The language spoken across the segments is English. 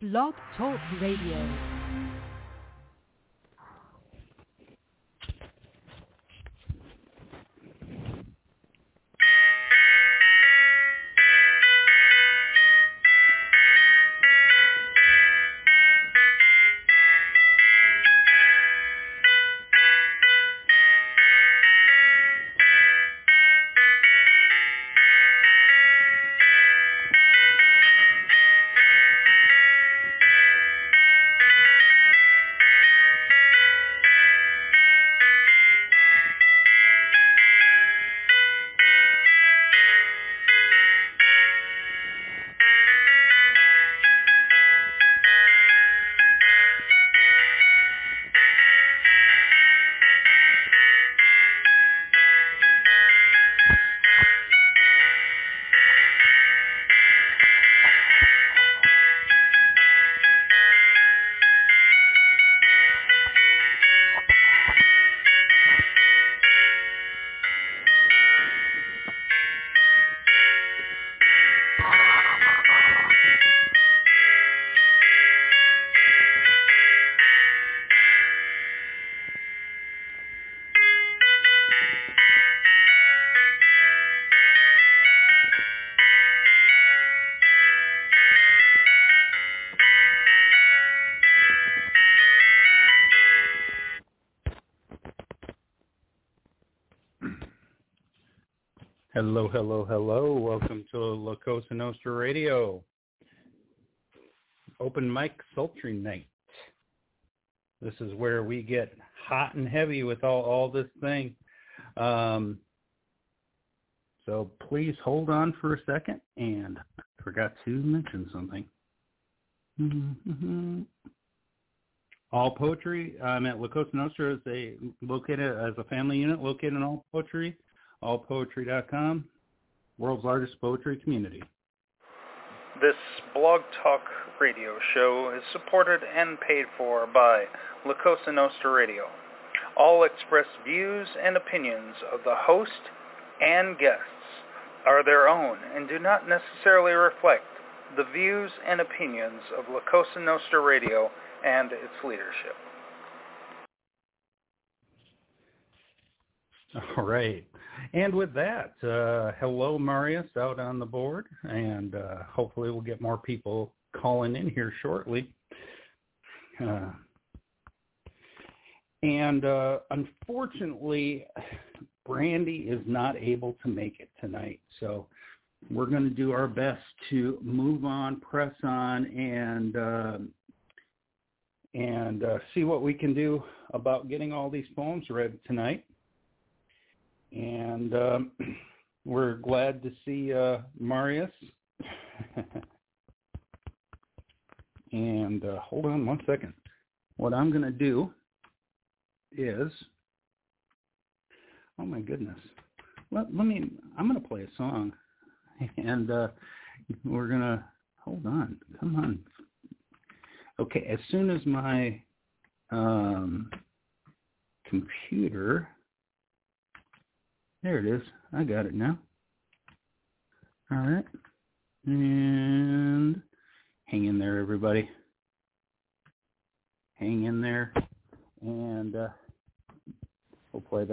Blog Talk Radio. Hello, hello, hello. Welcome to La Cosa Nostra Radio. Open mic sultry night. This is where we get hot and heavy with all, all this thing. Um, so please hold on for a second. And I forgot to mention something. Mm-hmm. All Poetry, I'm at La Cosa Nostra is a located as a family unit located in All Poetry allpoetry.com, world's largest poetry community. This Blog Talk radio show is supported and paid for by La Cosa Nostra Radio. All expressed views and opinions of the host and guests are their own and do not necessarily reflect the views and opinions of La Cosa Nostra Radio and its leadership. All right. And with that, uh, hello, Marius, out on the board, and uh, hopefully we'll get more people calling in here shortly. Uh, and uh, unfortunately, Brandy is not able to make it tonight, so we're going to do our best to move on, press on, and uh, and uh, see what we can do about getting all these poems read tonight and um, we're glad to see uh, Marius. and uh, hold on one second. What I'm going to do is, oh my goodness, let, let me. I'm going to play a song, and uh, we're going to hold on. Come on. Okay, as soon as my um, computer there it is. I got it now. All right. And hang in there, everybody. Hang in there. And uh, we'll play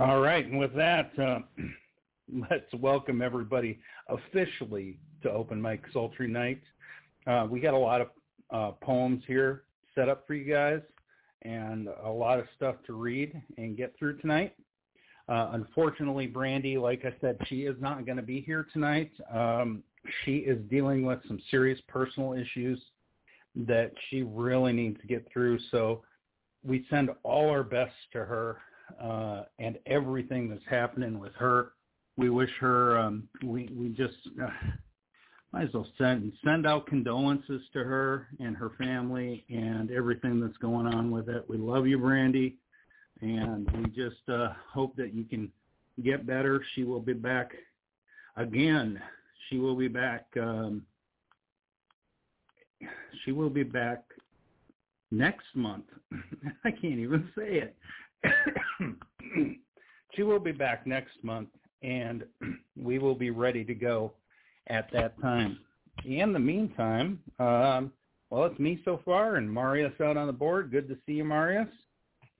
All right, and with that, uh, let's welcome everybody officially to Open Mic Sultry Night. Uh, we got a lot of uh, poems here set up for you guys and a lot of stuff to read and get through tonight. Uh, unfortunately, Brandy, like I said, she is not going to be here tonight. Um, she is dealing with some serious personal issues that she really needs to get through. So we send all our best to her uh, and everything that's happening with her. We wish her. Um, we we just uh, might as well send send out condolences to her and her family and everything that's going on with it. We love you, Brandy, and we just uh, hope that you can get better. She will be back again. She will be back. Um, she will be back next month. I can't even say it. She will be back next month, and we will be ready to go at that time. In the meantime, um, well, it's me so far, and Marius out on the board. Good to see you, Marius.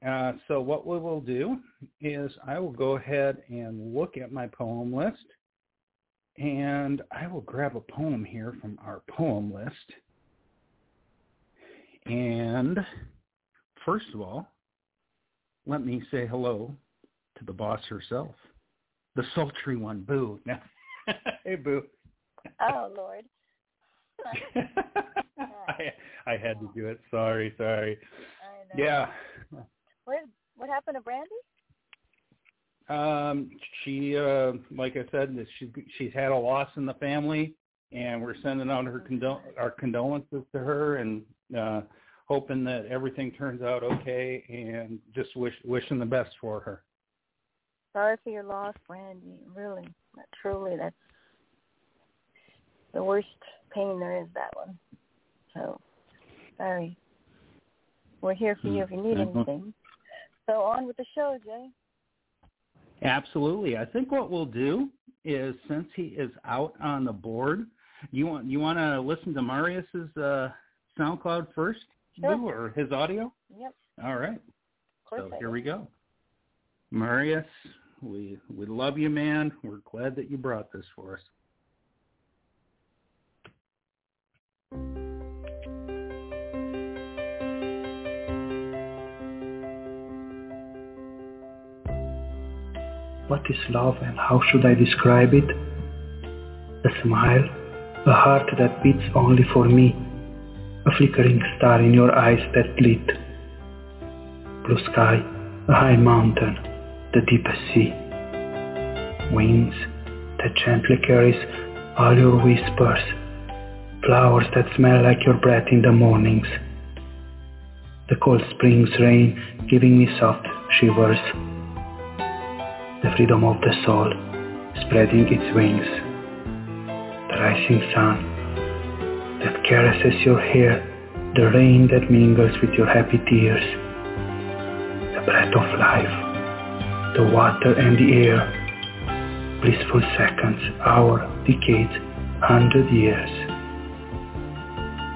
Uh, so what we will do is I will go ahead and look at my poem list, and I will grab a poem here from our poem list. And first of all, let me say hello to the boss herself, the sultry one, Boo. hey, Boo. Oh Lord. I I had to do it. Sorry, sorry. I know. Yeah. What what happened to Brandy? Um, she, uh, like I said, she she's had a loss in the family, and we're sending out her condol- our condolences to her, and uh, hoping that everything turns out okay, and just wish wishing the best for her. Sorry for your loss, Brandy. Really, truly, that's the worst pain there is. That one. So, sorry. We're here for you if you need Mhm. anything. So on with the show, Jay. Absolutely. I think what we'll do is since he is out on the board, you want you want to listen to Marius's uh, SoundCloud first, Sure. Lou, or his audio? Yep. All right. Of course. So I here will. we go. Marius, we we love you, man. We're glad that you brought this for us. What is love and how should I describe it? A smile, a heart that beats only for me, a flickering star in your eyes that lit. Blue sky, a high mountain, the deepest sea. Wings that gently carries all your whispers, flowers that smell like your breath in the mornings. The cold spring's rain giving me soft shivers the freedom of the soul spreading its wings. The rising sun that caresses your hair, the rain that mingles with your happy tears. The breath of life, the water and the air, blissful seconds, hour, decades, hundred years.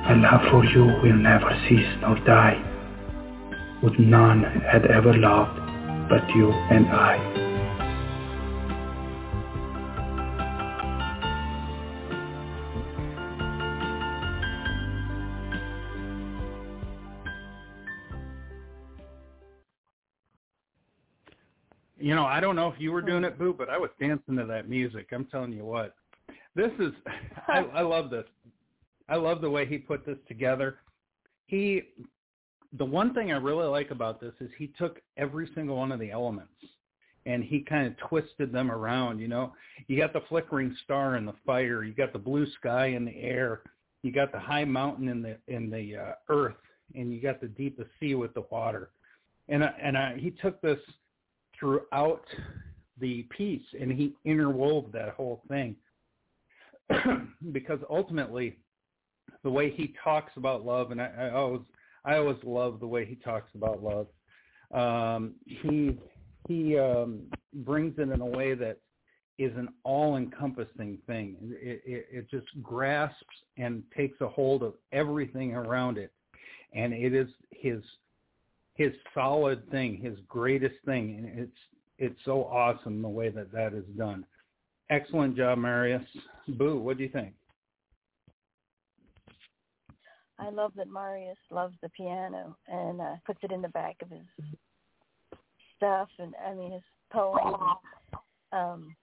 My love for you will never cease nor die. Would none had ever loved but you and I. You know, I don't know if you were doing it, Boo, but I was dancing to that music. I'm telling you what. This is I, I love this. I love the way he put this together. He the one thing I really like about this is he took every single one of the elements and he kind of twisted them around, you know. You got the flickering star in the fire, you got the blue sky in the air, you got the high mountain in the in the uh, earth, and you got the deepest sea with the water. And I, and I, he took this throughout the piece and he interwove that whole thing because ultimately the way he talks about love and I, I always I always love the way he talks about love. Um, he he um, brings it in a way that is an all-encompassing thing. It, it, it just grasps and takes a hold of everything around it, and it is his his solid thing, his greatest thing, and it's it's so awesome the way that that is done. Excellent job, Marius. Boo, what do you think? I love that Marius loves the piano and uh, puts it in the back of his stuff, and I mean his poems. Um,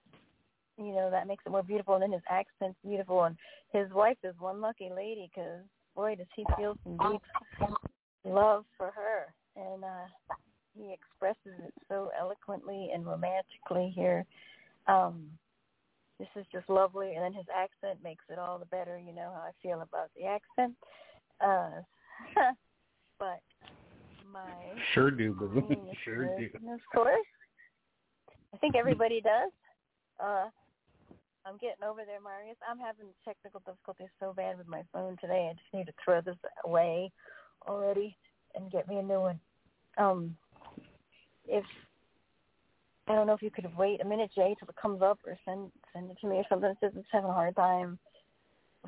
you know that makes it more beautiful, and then his accent's beautiful, and his wife is one lucky lady because boy does he feel some deep love for her, and uh, he expresses it so eloquently and romantically here. Um, this is just lovely, and then his accent makes it all the better. You know how I feel about the accent. Uh, but my sure do, sure do. Of course, I think everybody does. Uh, I'm getting over there, Marius. I'm having technical difficulties so bad with my phone today. I just need to throw this away already and get me a new one. Um, if I don't know if you could wait a minute, Jay, till it comes up, or send send it to me or something. It says it's having a hard time.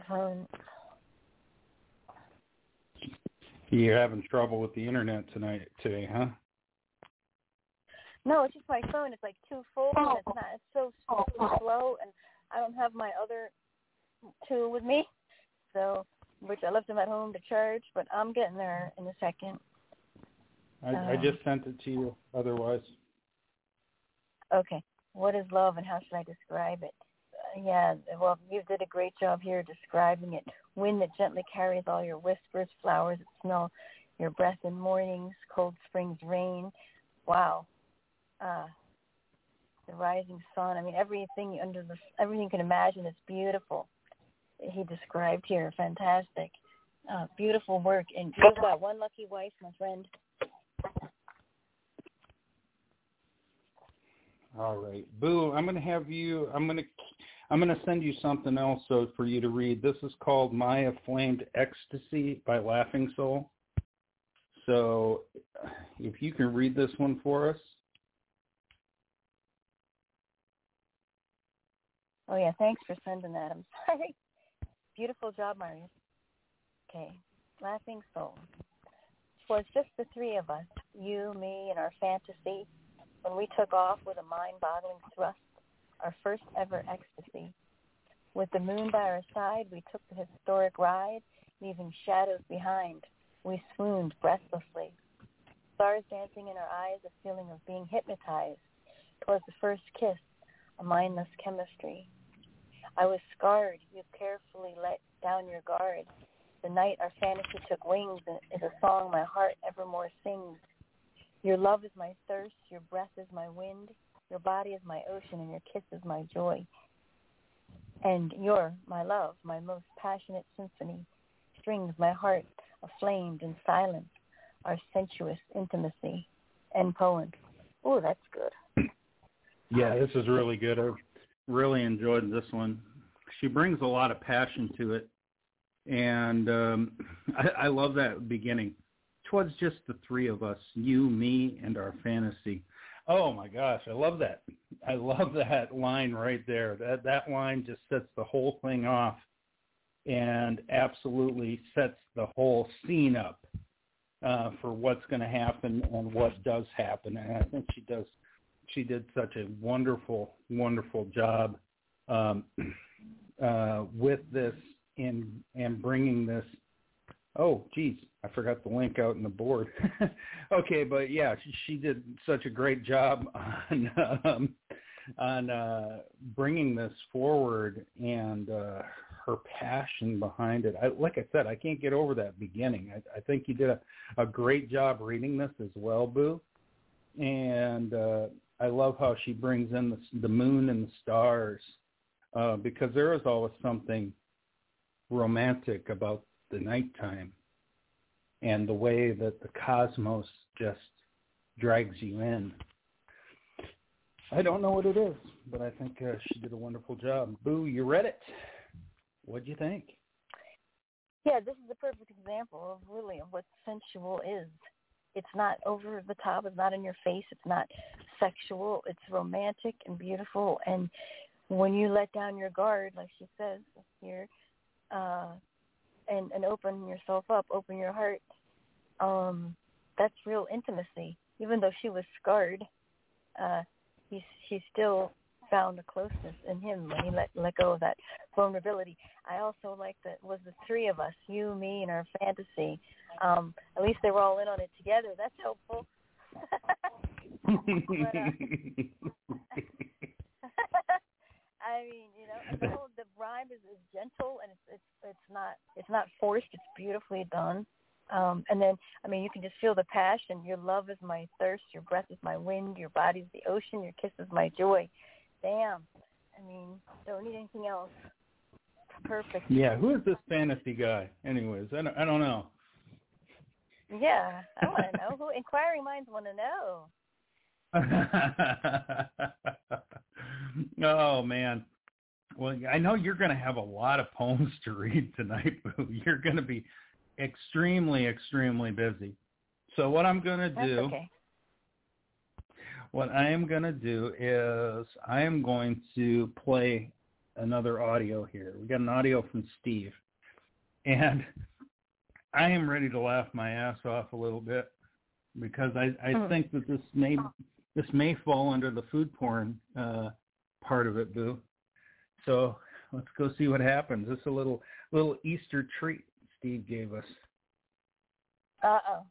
Phone. You're having trouble with the internet tonight today, huh? No, it's just my phone. It's like too full, and it's not. It's so, so slow, and I don't have my other two with me, so which I left them at home to charge. But I'm getting there in a second. I, um, I just sent it to you. Otherwise. Okay. What is love, and how should I describe it? Uh, yeah. Well, you did a great job here describing it. Wind that gently carries all your whispers, flowers that smell your breath in mornings, cold springs rain. Wow. Uh, the rising sun. I mean, everything under the everything you can imagine is beautiful. He described here, fantastic, uh, beautiful work. And you've got one lucky wife, my friend. All right, Boo. I'm going to have you. I'm going to. I'm going to send you something else so for you to read. This is called "My Aflamed Ecstasy" by Laughing Soul. So, if you can read this one for us. Oh yeah, thanks for sending that. I'm sorry. Beautiful job, Marius. Okay, Laughing Soul. It Was just the three of us, you, me, and our fantasy, when we took off with a mind-boggling thrust, our first ever ecstasy. With the moon by our side, we took the historic ride, leaving shadows behind. We swooned breathlessly. Stars dancing in our eyes, a feeling of being hypnotized. Twas the first kiss, a mindless chemistry. I was scarred. You carefully let down your guard. The night our fantasy took wings is a song my heart evermore sings. Your love is my thirst, your breath is my wind, your body is my ocean, and your kiss is my joy. And you're my love, my most passionate symphony, strings my heart aflamed in silence, our sensuous intimacy. End poem. Oh, that's good. Yeah, this is really good. I've really enjoyed this one. She brings a lot of passion to it, and um, I, I love that beginning. Twas just the three of us, you, me, and our fantasy. Oh my gosh, I love that. I love that line right there. That that line just sets the whole thing off and absolutely sets the whole scene up uh, for what's going to happen and what does happen. And I think she does she did such a wonderful, wonderful job um, uh, with this and and bringing this. Oh, geez, I forgot the link out in the board. okay, but yeah, she, she did such a great job on um, on uh, bringing this forward and uh, her passion behind it. I, like I said, I can't get over that beginning. I, I think you did a, a great job reading this as well, Boo. And uh, I love how she brings in the, the moon and the stars uh, because there is always something romantic about the nighttime and the way that the cosmos just drags you in. I don't know what it is, but I think uh, she did a wonderful job. Boo, you read it. What'd you think? Yeah, this is a perfect example of really what sensual is. It's not over the top. It's not in your face. It's not sexual. It's romantic and beautiful. And when you let down your guard, like she says here, uh, and and open yourself up, open your heart, um, that's real intimacy. Even though she was scarred, uh, he she still found a closeness in him when he let let go of that vulnerability. I also like that was the three of us, you, me, and our fantasy. Um, at least they were all in on it together. That's helpful. but, uh, I mean, you know, the whole the rhyme is, is gentle and it's it's it's not it's not forced. It's beautifully done. Um, and then, I mean, you can just feel the passion. Your love is my thirst. Your breath is my wind. Your body's the ocean. Your kiss is my joy. Damn. I mean, don't need anything else. Perfect. Yeah. Who is this fantasy guy? Anyways, I don't, I don't know. Yeah, I want to know. Who inquiring minds want to know. oh man. Well, I know you're going to have a lot of poems to read tonight, Boo. You're going to be extremely, extremely busy. So what I'm going to do, okay. what I am going to do is I am going to play another audio here. We got an audio from Steve, and I am ready to laugh my ass off a little bit because I, I Mm. think that this may this may fall under the food porn uh, part of it, Boo. So let's go see what happens. It's a little little Easter treat Steve gave us. Uh oh.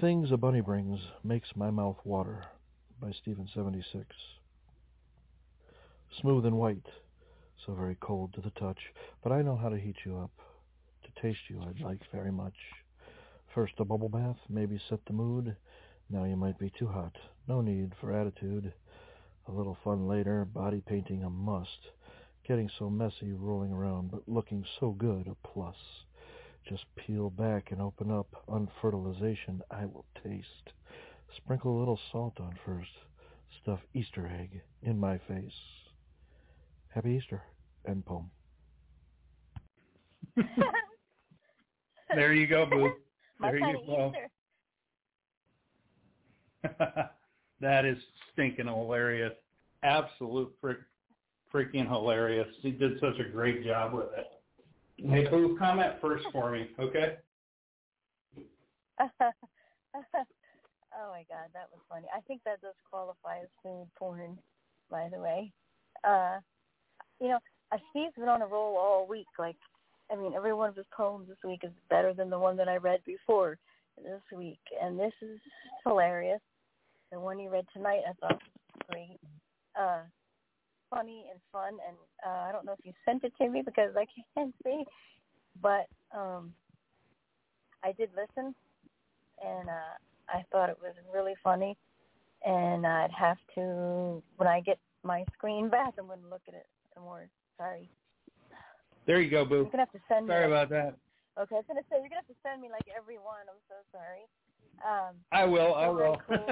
Things a Bunny Brings Makes My Mouth Water by Stephen 76. Smooth and white, so very cold to the touch, but I know how to heat you up. To taste you I'd like very much. First a bubble bath, maybe set the mood. Now you might be too hot, no need for attitude. A little fun later, body painting a must. Getting so messy rolling around, but looking so good a plus. Just peel back and open up. Unfertilization I will taste. Sprinkle a little salt on first. Stuff Easter egg in my face. Happy Easter. End poem. There you go, Boo. My There you go. Easter. that is stinking hilarious. Absolute frick, freaking hilarious. He did such a great job with it. Hey, Boo, comment first for me, okay? oh my god, that was funny. I think that does qualify as food porn, by the way. Uh you know, uh, Steve's been on a roll all week. Like, I mean, every one of his poems this week is better than the one that I read before this week, and this is hilarious. The one he read tonight, I thought was great, uh, funny and fun. And uh, I don't know if you sent it to me because I can't see, but um, I did listen, and uh, I thought it was really funny. And I'd have to when I get my screen back, I'm going to look at it some more. Sorry. There you go, Boo. You're gonna have to send. Sorry like- about that. Okay, I was gonna say you're gonna have to send me like every one. I'm so sorry. Um, I will, I will. cool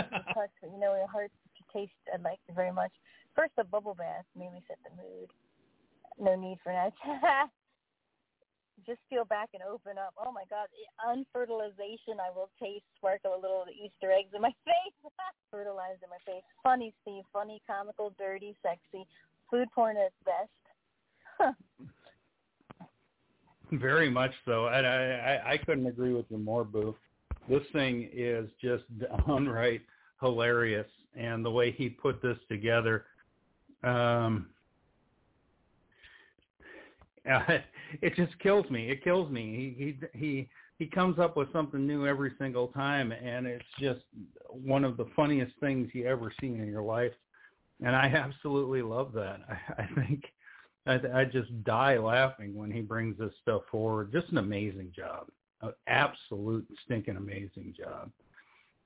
you know, your heart to taste. I'd like it very much. First, the bubble bath made me set the mood. No need for that. Just feel back and open up. Oh my God, unfertilization. I will taste. Sparkle a little of the Easter eggs in my face. Fertilized in my face. Funny, Steve. Funny, comical, dirty, sexy. Food porn at best. Very much so. And I, I, I couldn't agree with you more, Boo. This thing is just downright hilarious. And the way he put this together, um, it just kills me. It kills me. He, he, he, he comes up with something new every single time. And it's just one of the funniest things you ever seen in your life. And I absolutely love that. I, I think I, I just die laughing when he brings this stuff forward. Just an amazing job, an absolute stinking amazing job.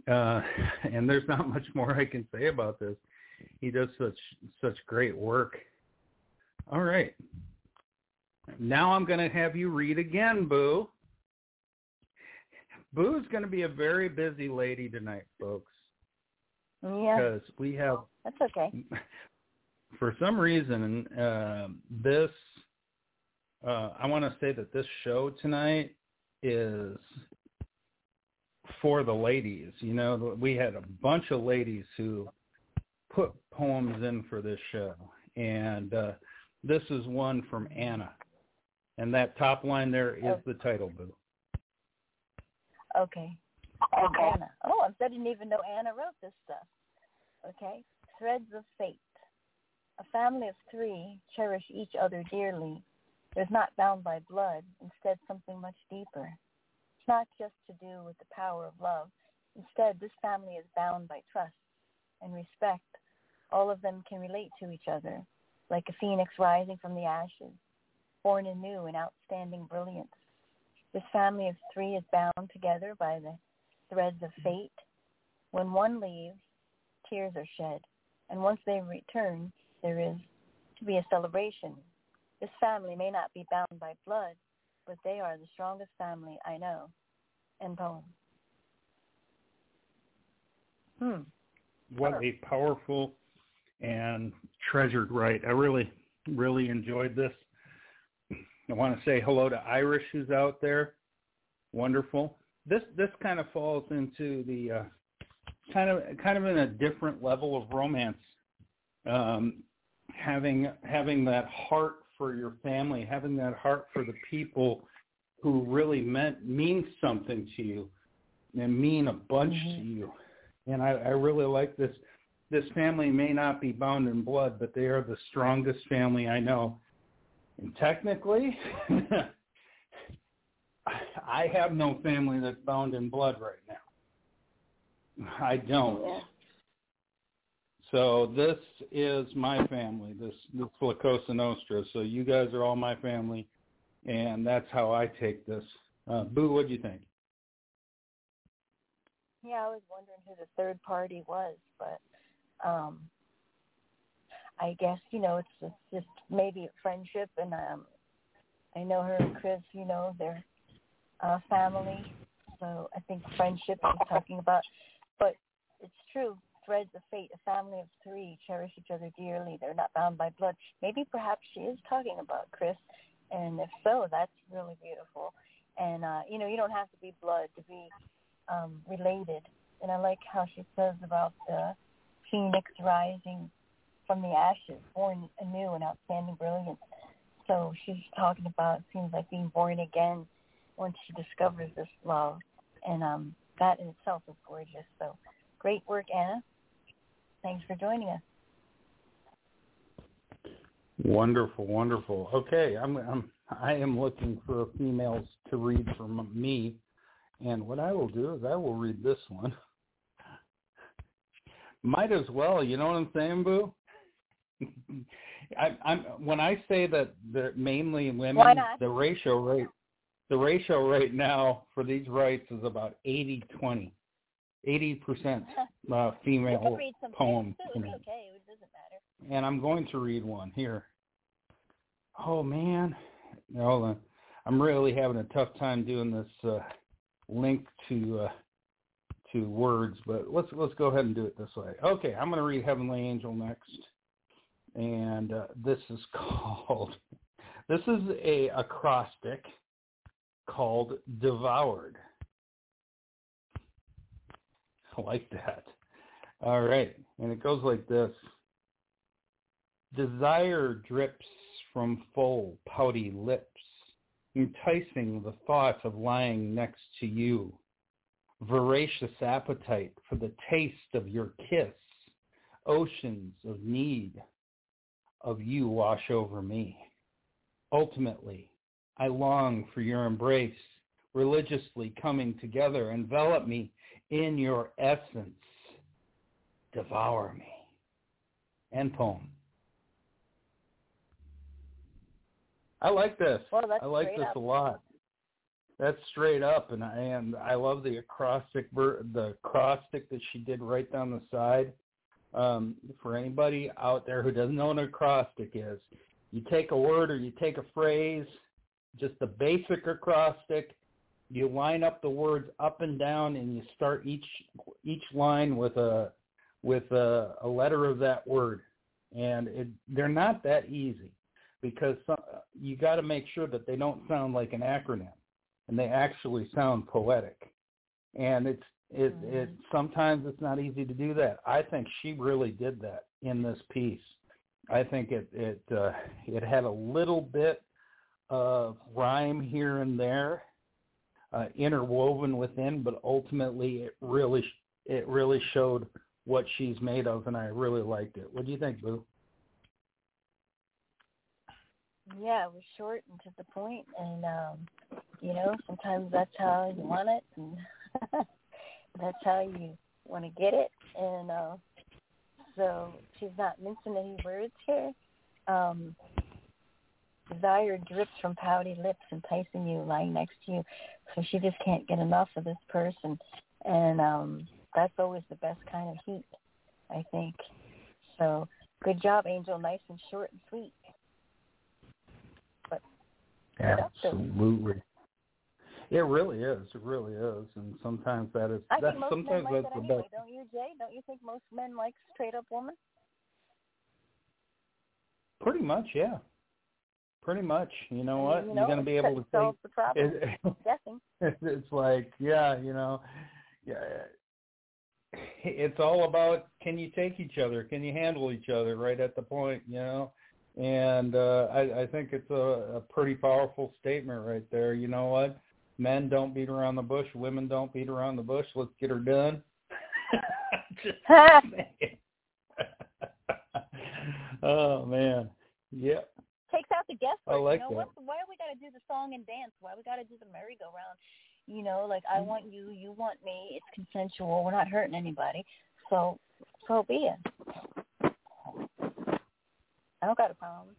Uh, and there's not much more I can say about this. He does such such great work. All right, now I'm going to have you read again, Boo. Boo's going to be a very busy lady tonight, folks, Yeah, because we have that's okay. for some reason, uh, this uh, I want to say that this show tonight is for the ladies. You know, we had a bunch of ladies who put poems in for this show, and uh, this is one from Anna, and that top line there is Oh. the title boo. Okay. Anna. Oh, I didn't even know Anna wrote this stuff. Okay. Threads of fate. A family of three cherish each other dearly. There's not bound by blood, instead something much deeper. It's not just to do with the power of love. Instead, this family is bound by trust and respect. All of them can relate to each other, like a phoenix rising from the ashes, born anew in outstanding brilliance. This family of three is bound together by the threads of fate. When one leaves, tears are shed, and once they return, there is to be a celebration. This family may not be bound by blood, but they are the strongest family I know. End poem. Hmm. What a powerful and treasured right. I really, really enjoyed this. I want to say hello to Irish who's out there. Wonderful. This this kind of falls into the uh, kind of kind of in a different level of romance. Um, having having that heart for your family, having that heart for the people who really meant mean something to you and mean a bunch mm-hmm. to you. And I, I really like this. This family may not be bound in blood, but they are the strongest family I know. And technically, I have no family that's bound in blood right now. I don't. Yeah. So this is my family, this this La Cosa Nostra. So you guys are all my family, and that's how I take this. Uh, Boo, what do you think? Yeah, I was wondering who the third party was, but um, I guess you know it's just, just maybe friendship, and um, I know her and Chris. You know they're uh, family, so I think friendship is talking about. But it's true threads of fate, a family of three cherish each other dearly. They're not bound by blood. Maybe perhaps she is talking about Chris, and if so, that's really beautiful. And uh, you know, you don't have to be blood to be um, related. And I like how she says about the phoenix rising from the ashes, born anew in outstanding brilliance. So she's talking about seems like being born again once she discovers this love, and um, that in itself is gorgeous. So great work, Anna. Thanks for joining us. Wonderful, wonderful. Okay, I'm, I'm I am looking for females to read for me, and what I will do is I will read this one. Might as well, you know what I'm saying, Boo? I, I'm when I say that they're mainly women, the ratio rate the ratio right now for these rights is about 80-20 eighty percent uh, female poem. Okay, it doesn't matter. And I'm going to read one here. Oh man, hold on. I'm really having a tough time doing this uh, link to uh, to words, but let's let's go ahead and do it this way. Okay, I'm going to read Heavenly Angel next, and uh, this is called. This is a acrostic called Devoured. I like that. All right. And it goes like this. Desire drips from full, pouty lips, enticing the thought of lying next to you. Voracious appetite for the taste of your kiss. Oceans of need of you wash over me. Ultimately, I long for your embrace, religiously coming together, envelop me in your essence, devour me. End poem. I like this. Well, I like this a lot. That's straight up, and I and I love the acrostic the acrostic that she did right down the side. Um, for anybody out there who doesn't know what an acrostic is, you take a word or you take a phrase, just the basic acrostic, you line up the words up and down and you start each each line with a with a, a letter of that word and it, they're not that easy because some, you got to make sure that they don't sound like an acronym and they actually sound poetic and it's it mm-hmm. it sometimes it's not easy to do that i think she really did that in this piece i think it it uh, it had a little bit of rhyme here and there uh, interwoven within, but ultimately it really it really showed what she's made of, and I really liked it. What do you think, Boo? Yeah, it was short and to the point, and um, you know sometimes that's how you want it, and that's how you want to get it, and uh, so she's not mincing any words here. Um, desire drips from pouty lips, enticing you, lying next to you. So she just can't get enough of this person, and um, that's always the best kind of heat, I think. So good job, Angel. Nice and short and sweet. But absolutely. It really is. It really is, and sometimes that is. I that's, think most sometimes men like that's that the anyway, best. don't you, Jay? Don't you think most men like straight up woman? Pretty much, yeah. Pretty much. You know what? mean, you You're going to be able to solves the problem. It, Guessing. it's like, yeah, you know, yeah. It's all about can you take each other? Can you handle each other right at the point, you know? And uh, I, I think it's a, a pretty powerful statement right there. You know what? Men don't beat around the bush. Women don't beat around the bush. Let's get her done. Oh man, yep. Takes out the guesswork. I like you know, that. What's, why we got to do the song and dance? Why we got to do the merry-go-round? You know, like. I want you, you want me. It's consensual. We're not hurting anybody. So, so be it. I don't got a problem.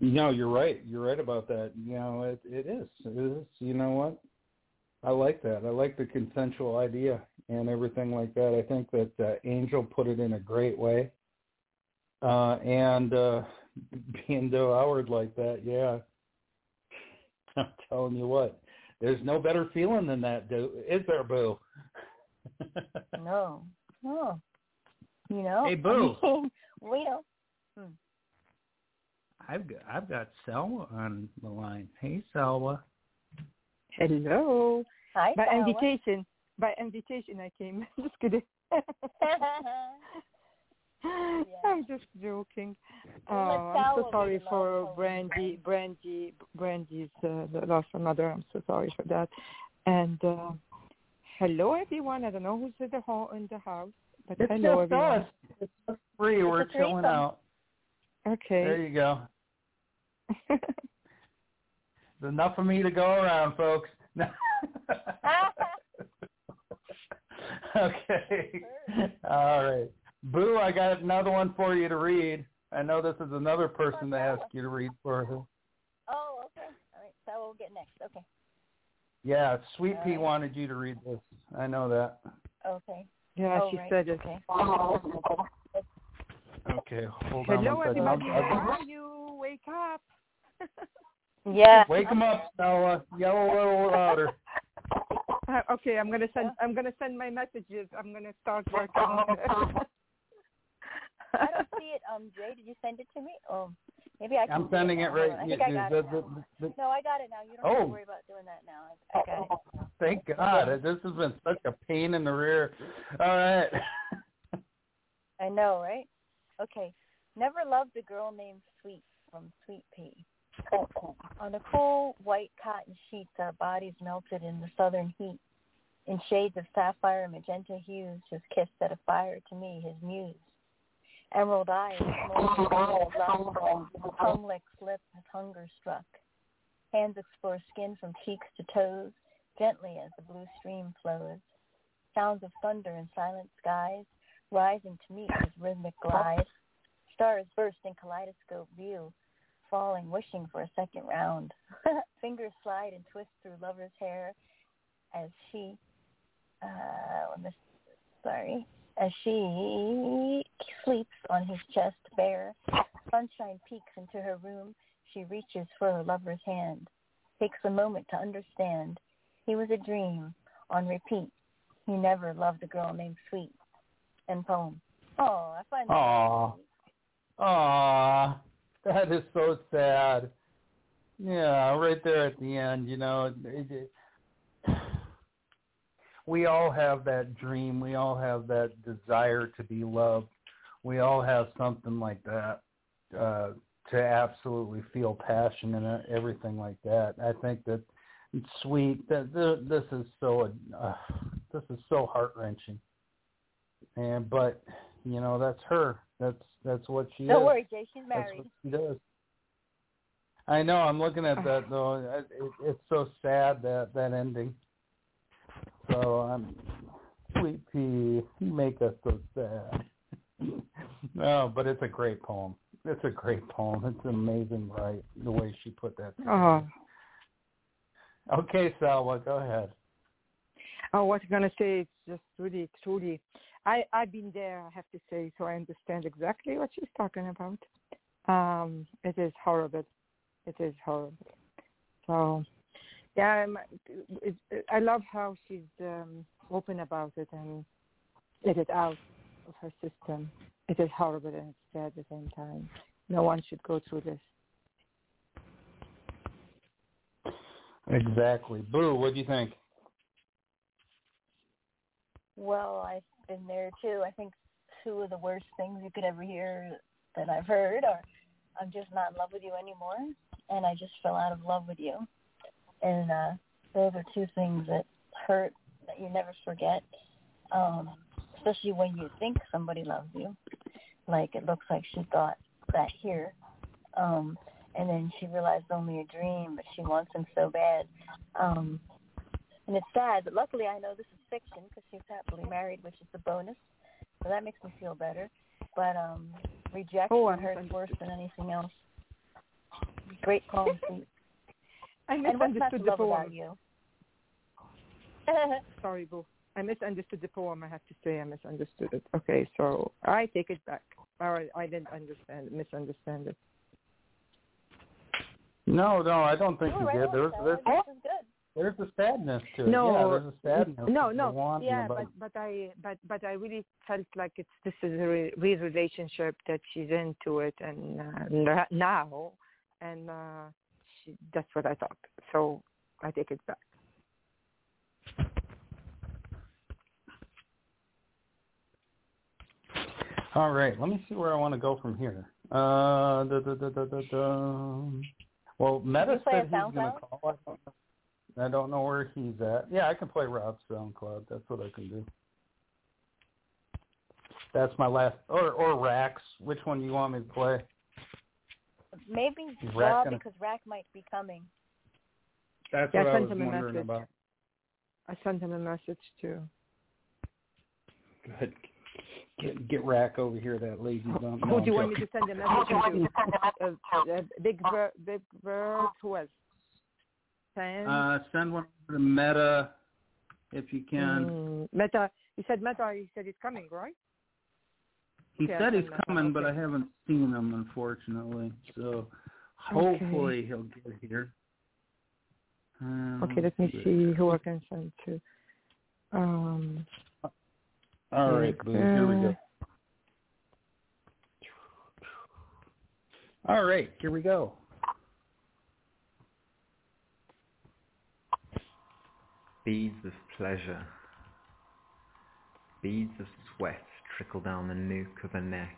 No, you're right. You're right about that. You know, it it is. It is. You know what? I like that. I like the consensual idea and everything like that. I think that uh, Angel put it in a great way. Uh, and uh, being devoured like that, yeah. I'm telling you what, there's no better feeling than that, do is there, Boo? No, no. You know. Hey, Boo. I mean, we don't. Hmm. I've got I've got Selma on the line. Hey, Selma. Hello. Hi, By Sarah. invitation. By invitation I came. just kidding. I'm just joking. Oh, let I'm so sorry for Brandy, Brandy, Brandy's uh, the loss of. I'm so sorry for that. And uh, hello, everyone. I don't know who's in the hall in the house, but It's hello, just everyone. us. It's just free. We're chilling out. Okay. There you go. There's enough for me to go around, folks. okay. All right. Boo, I got another one for you to read. I know this is another person to ask you to read for her. oh, okay. All right. So we'll get next. Okay. Yeah, Sweet All Pea right. wanted you to read this. I know that. Okay. yeah, oh, she right. said it. Okay. Okay, hold on Hello, everybody. I'll- How are you? Wake up. Yeah. Wake them up, Stella. Yell a little louder. Uh, okay, I'm gonna send. I'm gonna send my messages. I'm gonna start working. on it. I don't see it. Um, Jay, did you send it to me? Oh, maybe I can. I'm sending now. it right. I think I got the- it. now. the- the- No, I got it now. You don't have Oh. to worry about doing that now. I, I got it. Thank God. This has been such a pain in the rear. All right. I know, right? Okay. Never loved a girl named Sweet from Sweet Pea. On the cool white cotton sheets, our bodies melted in the southern heat. In shades of sapphire and magenta hues, his kiss set a fire to me, his muse. Emerald eyes, tongue licks lip as hunger struck. Hands explore skin from cheeks to toes, gently as the blue stream flows. Sounds of thunder in silent skies, rising to meet his rhythmic glide. Stars burst in kaleidoscope view, falling, wishing for a second round. Fingers slide and twist through lover's hair as she, uh, sorry, as she sleeps on his chest bare. Sunshine peeks into her room. She reaches for her lover's hand. Takes a moment to understand. He was a dream on repeat. He never loved a girl named Sweet. End poem. Oh, I find that Aw. sweet. Aw, that is so sad. Yeah, right there at the end, you know. It, it, we all have that dream. We all have that desire to be loved. We all have something like that. Uh, to absolutely feel passion and everything like that. I think that it's sweet. That this is so uh, this is so heart wrenching. And but you know that's her. That's that's what she Don't is. worry, Jay. She's That's married. what she does. I know. I'm looking at that though. It, it, it's so sad that that ending. So I'm sweet pea. You make us so sad. no, but it's a great poem. It's a great poem. It's amazing, right? The way she put that. Oh, Okay, Salwa, go ahead. oh, what I'm gonna say is just really, truly. I I've been there. I have to say, so I understand exactly what she's talking about. Um, it is horrible. It is horrible. So, yeah, I'm, it, it, I love how she's um, open about it and let it out of her system. It is horrible and it's sad at the same time. No one should go through this. Exactly. Boo, what do you think? Well, I've been there too. I think two of the worst things you could ever hear that I've heard are I'm just not in love with you anymore and I just fell out of love with you. And uh those are two things that hurt that you never forget. Um, especially when you think somebody loves you. Like it looks like she thought that here. Um and then she realized only a dream, but she wants him so bad. Um and it's sad, but luckily I know this is fiction because she's happily married, which is a bonus. So that makes me feel better. But um rejection Oh, hurts worse than anything else. Great poem, Pete. I And what's not to misunderstood the love poem. about you? Sorry, Boo. I misunderstood the poem. I have to say I misunderstood it. Okay, so I take it back. Or I didn't understand, misunderstand it. No, no, I don't think No, you did. on, There's Stella. there's This is good. there's a sadness to it. No, yeah, there's a sadness. No, no, yeah, about- but but I but but I really felt like it's this is a re- real relationship that she's into it, and uh, now, and uh, she, that's what I thought. So I take it back. All right, let me see where I want to go from here. Uh, da, da, da, da, da, da. Well, Meta said he's going to call. I don't, know. I don't know where he's at. Yeah, I can play Rob's SoundCloud. That's what I can do. That's my last, or or Rax. Which one do you want me to play? Maybe Rack Rob gonna- because Rack might be coming. That's Yeah, what I send was him a wondering message. about. I sent him a message too. Good. Get get Rack over here. That lazy bum. No, Who I'm do you want me to send a message to? Uh, uh, big Bird, Big Bird, who else? Sam? Uh, send one to Meta if you can. Mm, Meta. you said Meta. He said he's coming, right? He Okay, said he's send that. coming, but I haven't seen him unfortunately. So hopefully he'll get here. Um, Okay, let me see who I can send to. Um, All right, Boo. Here we go. All right, here we go. Beads of pleasure. Beads of sweat trickle down the nuke of her neck,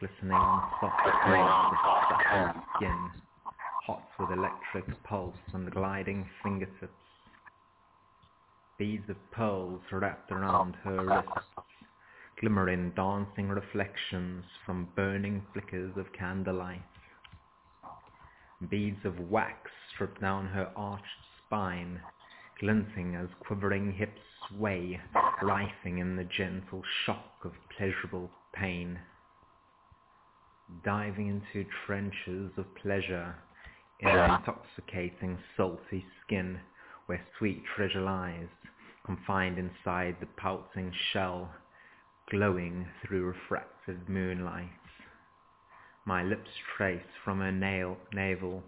glistening on soft blades of satin skin, hot with electric pulse and gliding fingertips. Beads of pearls wrapped around her wrists, glimmering dancing reflections from burning flickers of candlelight. Beads of wax strip down her arched spine, glinting as quivering hips sway, writhing in the gentle shock of pleasurable pain. Diving into trenches of pleasure in an intoxicating salty skin where sweet treasure lies, confined inside the pouting shell, glowing through refracted moonlight. My lips trace from her nail, navel,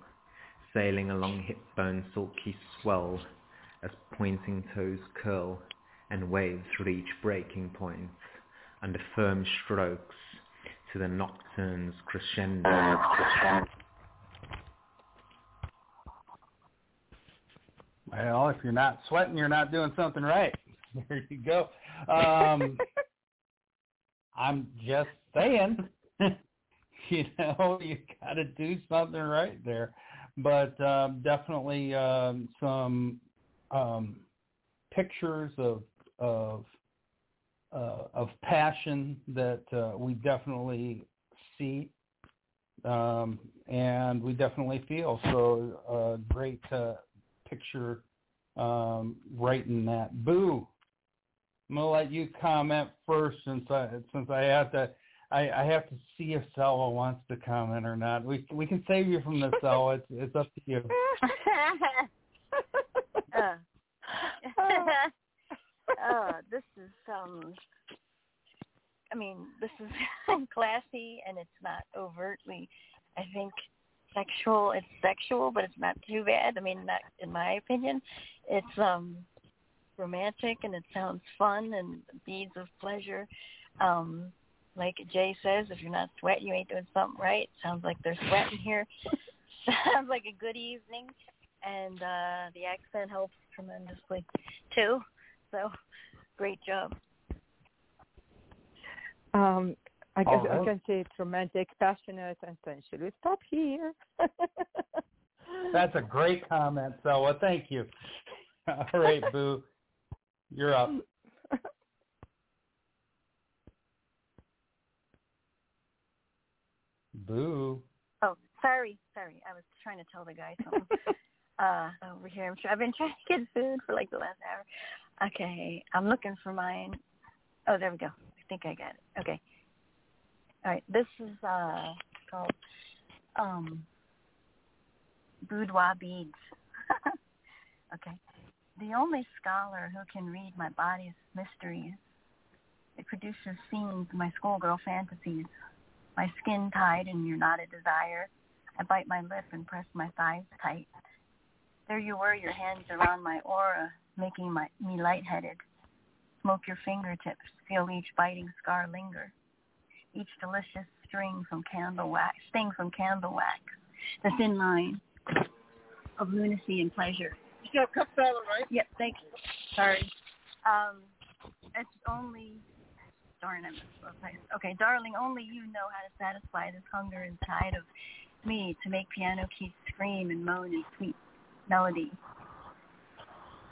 sailing along hip bone sulky swell, as pointing toes curl and waves reach breaking point under firm strokes to the nocturne's crescendo. Well, if you're not sweating, you're not doing something right. There you go. Um, I'm just saying. you know, you got to do something right there. But um, definitely um, some um, pictures of of uh, of passion that uh, we definitely see um, and we definitely feel. So a uh, great uh, picture um, right in that. Boo. I'm gonna let you comment first since I since I have to I, I have to see if Selwa wants to comment or not. We we can save you from the Selwa. It's it's up to you. uh. uh, this is um I mean, this is classy and it's not overtly I think sexual. It's sexual, but it's not too bad. I mean, not in my opinion. It's um romantic and it sounds fun and beads of pleasure. Um like Jay says, if you're not sweating, you ain't doing something right. Sounds like there's sweating here. Sounds like a good evening, and uh, the accent helps tremendously too. So, great job. Um, I guess right. I can say it's romantic, passionate, and sensual. We stop here. That's a great comment, Selwa. Thank you. All right, Boo. You're up. Boo. Oh, sorry, sorry. I was trying to tell the guy something. uh, over here, I'm sure I've been trying to get food for like the last hour. Okay, I'm looking for mine. Oh, there we go. I think I got it. Okay. All right. This is uh called um boudoir beads. okay. The only scholar who can read my body's mysteries. It produces scenes my schoolgirl fantasies my skin tight in your knotted desire. I bite my lip and press my thighs tight. There you were, your hands around my aura, making my, me lightheaded. Smoke your fingertips, feel each biting scar linger. Each delicious string from candle wax, sting from candle wax. The thin line of lunacy and pleasure. You cup salad, right? Yep, thank you. Sorry. Um, it's only darn, I missed Okay, darling, only you know how to satisfy this hunger inside of me to make piano keys scream and moan in sweet melody.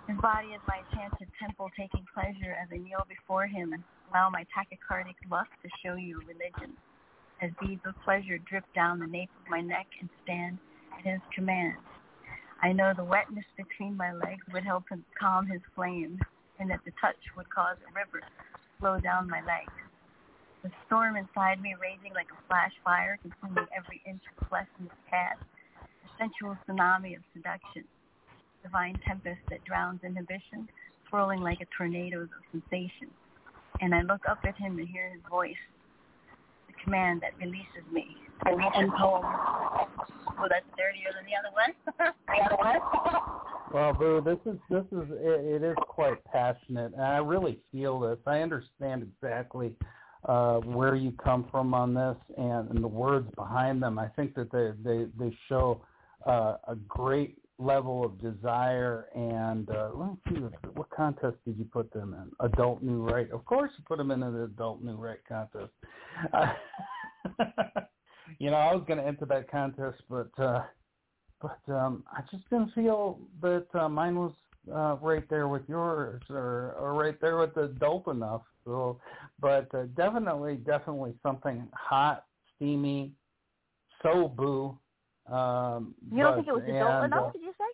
His body is my enchanted temple, taking pleasure as I kneel before him and allow my tachycardic lust to show you religion. As beads of pleasure drip down the nape of my neck and stand at his command. I know the wetness between my legs would help him calm his flame, and that the touch would cause a river to flow down my legs. The storm inside me raging like a flash fire, consuming every inch of flesh in its path. A sensual tsunami of seduction. Divine tempest that drowns inhibition, swirling like a tornado of sensation. And I look up at him and hear his voice, the command that releases me. And poem. Oh, that's dirtier than the other one. the other one. Well, Boo, this is this is it, it is quite passionate, and I really feel this. I understand exactly uh, where you come from on this and, and the words behind them. I think that they they they show uh, a great level of desire. And uh, let me see what contest did you put them in? Adult New Right. Of course, you put them in an Adult New Right contest. Uh, you know, I was going to enter that contest, but. uh but um, I just didn't feel that uh, mine was uh, right there with yours or, or right there with the dope enough. So, but uh, definitely, definitely something hot, steamy, so boo. Um, you don't but, think it was adult and, enough? Uh, did you say?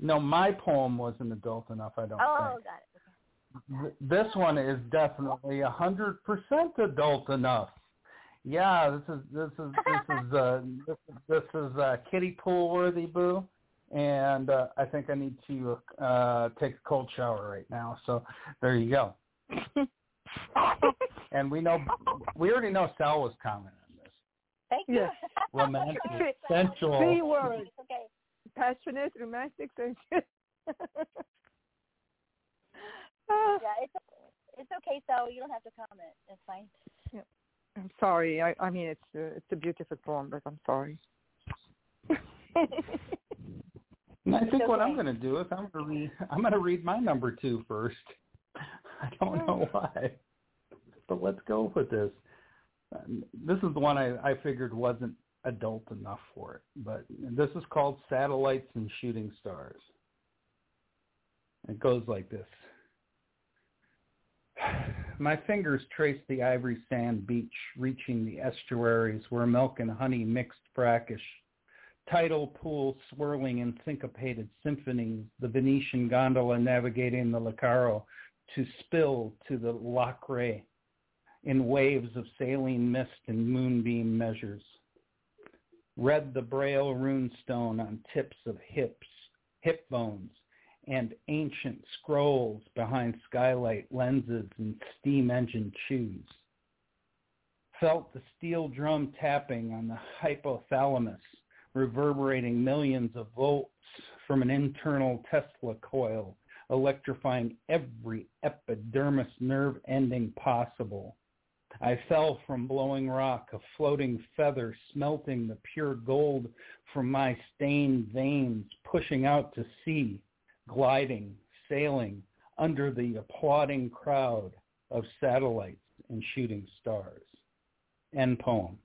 No, my poem wasn't adult enough. I don't oh, think. got it. Okay. This one is definitely a hundred percent adult enough. Yeah, this is this is this is uh this, this is uh kiddie pool worthy boo and uh I think I need to uh take a cold shower right now. So there you go. and we know we already know Sal was commenting this. Thank you. Yes. Romantic, sensual. Three words. Okay. Passionate, romantic, sensual. Yeah, it's it's okay, so you don't have to comment. It's fine. I'm sorry. I, I mean, it's a, it's a beautiful poem, but I'm sorry. I think what I'm going to do is I'm going to read I'm going to read my number two first. I don't mm. know why, but let's go with this. This is the one I, I figured wasn't adult enough for it, but this is called Satellites and Shooting Stars. It goes like this. My fingers trace the ivory sand beach, reaching the estuaries where milk and honey mixed brackish. Tidal pools swirling in syncopated symphonies, the Venetian gondola navigating the Licaro to spill to the Lacre in waves of saline mist and moonbeam measures. Read the braille runestone on tips of hips, hip bones, and ancient scrolls behind skylight lenses and steam engine shoes. Felt the steel drum tapping on the hypothalamus, reverberating millions of volts from an internal Tesla coil, electrifying every epidermis nerve ending possible. I fell from blowing rock, a floating feather smelting the pure gold from my stained veins, pushing out to sea, gliding, sailing under the applauding crowd of satellites and shooting stars. End poem.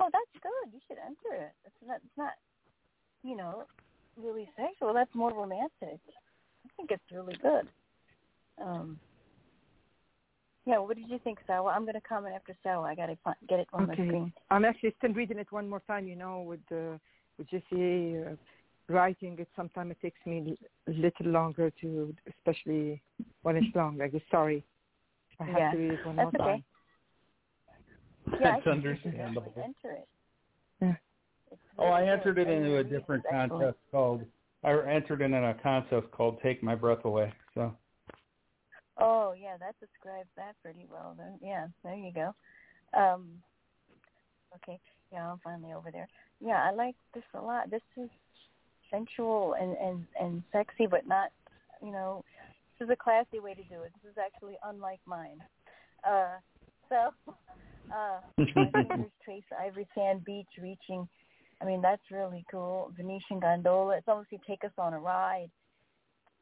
Oh, that's good. You should enter it. It's not, it's not, you know, really sexual. That's more romantic. I think it's really good. Um, yeah, what did you think, Sawa? I'm going to comment after Sawa. I got to get it on okay. the screen. I'm actually still reading it one more time. You know, with the with JCA uh, writing it, sometimes it takes me a little longer to, especially when it's long. I guess sorry, I have yeah. to read it one That's more okay. time. Yeah, That's I understandable. Enter it. Yeah. It's Oh, I entered it into a different contest called. I entered it in a contest called "Take My Breath Away." So Oh yeah, that describes that pretty well. Then yeah, there you go. Um, okay, yeah, I'm finally over there. Yeah, I like this a lot. This is sensual and and and sexy, but not, you know, this is a classy way to do it. This is actually unlike mine. Uh, so, uh, my fingers trace ivory sand beach, reaching. I mean, that's really cool. Venetian gondola. It's almost you take us on a ride.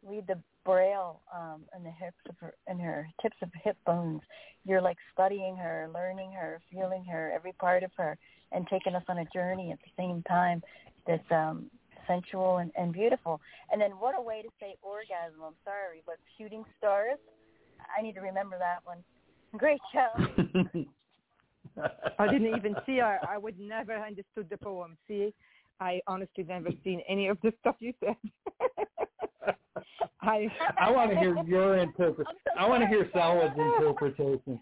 Read the braille um, and the hips of her and her tips of hip bones. You're like studying her, learning her, feeling her, every part of her, and taking us on a journey at the same time. That's um, sensual and, and beautiful. And then what a way to say orgasm. I'm sorry, but shooting stars. I need to remember that one. Great job. I didn't even see. I, I would never understood the poem. See, I honestly never seen any of the stuff you said. I I want to hear your interpretation. So I want to hear. Salah's interpretation.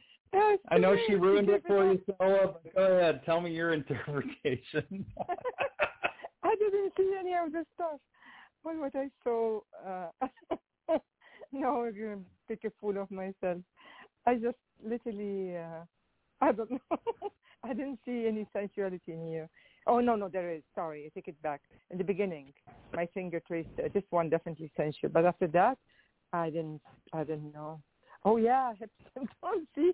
I know she ruined it for you, Salah, but go ahead. Tell me your interpretation. I didn't see any of the stuff. But what I so? Uh, no, I'm gonna take a fool of myself. I just literally, uh, I don't know. I didn't see any sensuality in you. Oh no, no, there is. Sorry, I take it back. In the beginning, my finger traced uh, this one definitely sensual, but after that, I didn't. I didn't know. Oh yeah, hips and see.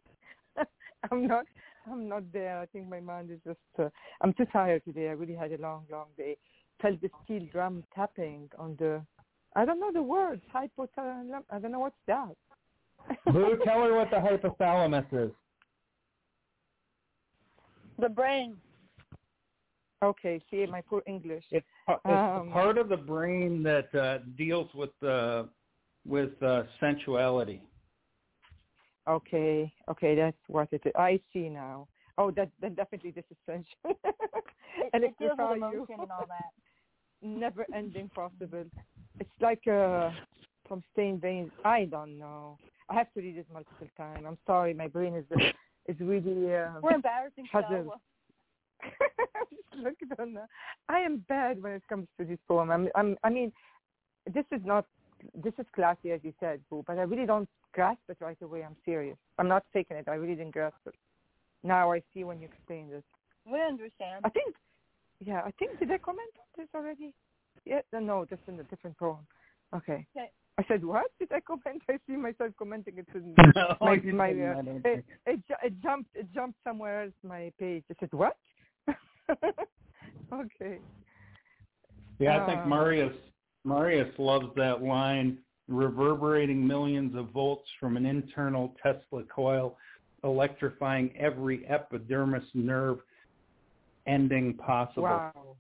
I'm not. I'm not there. I think my mind is just. Uh, I'm too tired today. I really had a long, long day. Felt the steel drum tapping on the. I don't know the words. Hypothalamus. I don't know what's that. Boo, tell her what the hypothalamus is. The brain. Okay, see my poor English. It's, it's Um, part of the brain that uh, deals with uh, with uh, sensuality. Okay, okay, that's what it is. I see now. Oh, that then definitely this is sensual. It, it deals with emotion you. and all that. Never ending possible. It's like uh from stained veins. I don't know. I have to read it multiple times. I'm sorry, my brain is is really. Uh, We're embarrassing Puzzle. Look at that. I am bad when it comes to this poem. I'm, I'm, I mean, this is not, this is classy as you said, Boo, but I really don't grasp it right away. I'm serious. I'm not faking it. I really didn't grasp it. Now I see when you explained it. We understand. I think, yeah, I think, did I comment on this already? Yeah, no, just in a different poem. Okay. Okay. I said, what? Did I comment? I see myself commenting it in No, my, you my, didn't, uh, it, it, it jumped it jumped somewhere else my page. I said what? okay. Yeah, I think Uh, Marius Marius loves that line. Reverberating millions of volts from an internal Tesla coil, electrifying every epidermis nerve ending possible. Wow.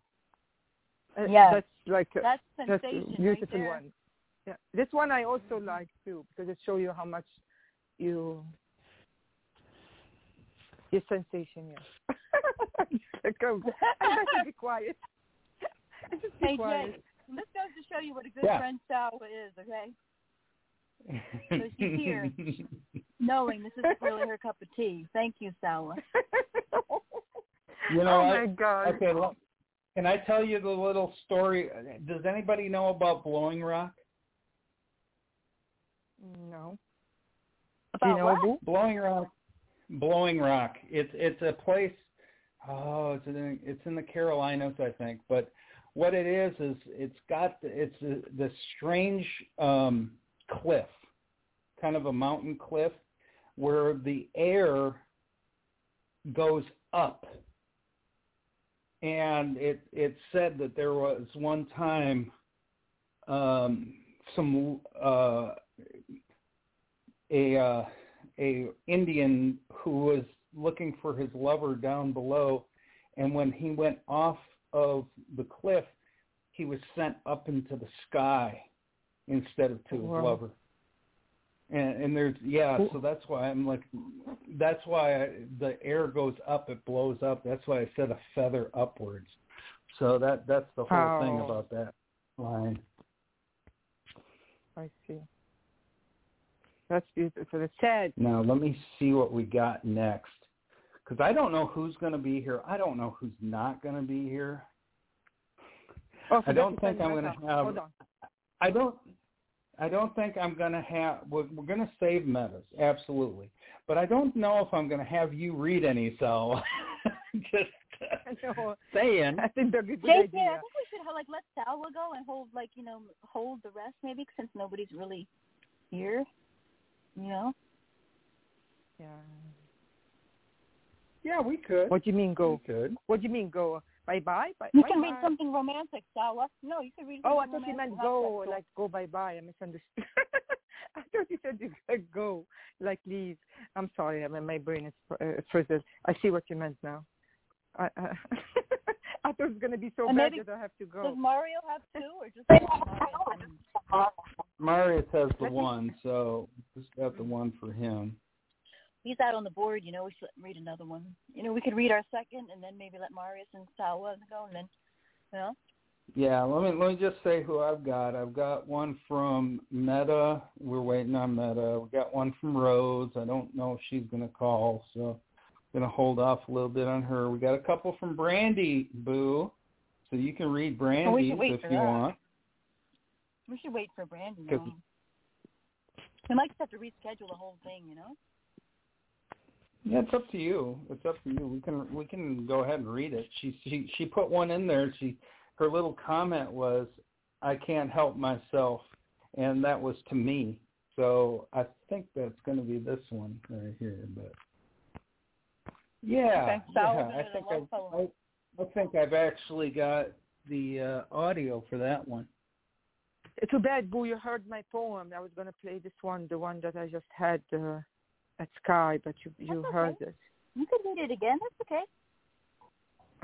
Uh, Yes. That's like a, That's that's a beautiful right one. Yeah. This one I also like too because it shows you how much you your sensation. Yeah. Like, um, I better be quiet. Just be Hey, quiet. Jay, this goes to show you what a good Yeah. friend Salwa is, okay? So she's here. Knowing this isn't really her cup of tea. Thank you, Salwa. You know oh what? my god. Okay, well, can I tell you the little story? Does anybody know about Blowing Rock? No. About you know what? Blowing Rock. Blowing Rock. It's it's a place. Oh, it's in it's in the Carolinas, I think. But what it is is it's got it's a, this strange um, cliff, kind of a mountain cliff, where the air goes up. And it it said that there was one time um, some uh, a uh, a Indian who was looking for his lover down below, and when he went off of the cliff, he was sent up into the sky instead of to his Wow. lover. And, and there's yeah, so that's why I'm like, that's why I, the air goes up, it blows up. That's why I said a feather upwards. So that that's the whole thing Oh. about that line. I see. That's beautiful. It's sad. Now let me see what we got next, because I don't know who's going to be here. I don't know who's not going to be here. Oh, I don't think I'm gonna have- Hold on. I don't. I don't think I'm going to have. We're, we're going to save metas, absolutely. But I don't know if I'm going to have you read any. So just I know. saying. I think that's a good Jay, Jay, I idea. think we should like let Salwa go and hold like you know hold the rest maybe since nobody's really here. You know. Yeah. Yeah, we could. What do you mean go? We could. What do you mean go? Bye bye. Bye. You bye can read something romantic, Salwa. No, you can read. Oh, I something thought you meant go, sexual. like go bye bye. I misunderstood. I thought you said you said go, like leave. I'm sorry. I mean, my brain is uh, frizzled. I see what you meant now. I I, I thought it was gonna be so And bad maybe- that I have to Does. Mario have two or just Mario? Marius has the one, so just got the one for him. He's out on the board. You know, we should let him read another one. You know, we could read our second and then maybe let Marius and Salwa go, and then, you know. Yeah, let me let me just say who I've got. I've got one from Meta. We're waiting on Meta. We got one from Rose. I don't know if she's gonna call, so I'm gonna hold off a little bit on her. We got a couple from Brandy Boo, so you can read Oh, should wait if you that. want. We should wait for Brandon. 'Cause-. We might just have to reschedule the whole thing. You know. Yeah, it's up to you. It's up to you. We can we can go ahead and read it. She she she put one in there. She her little comment was, "I can't help myself," and that was to me. So I think that's going to be this one right here. But yeah, Okay, so I'll yeah, do I think I. I I think I've actually got the uh, audio for that one. It's too bad, Boo. You heard my poem. I was gonna play this one, the one that I just had uh, at Sky, but you you That's heard okay. it. You could read it again. That's okay.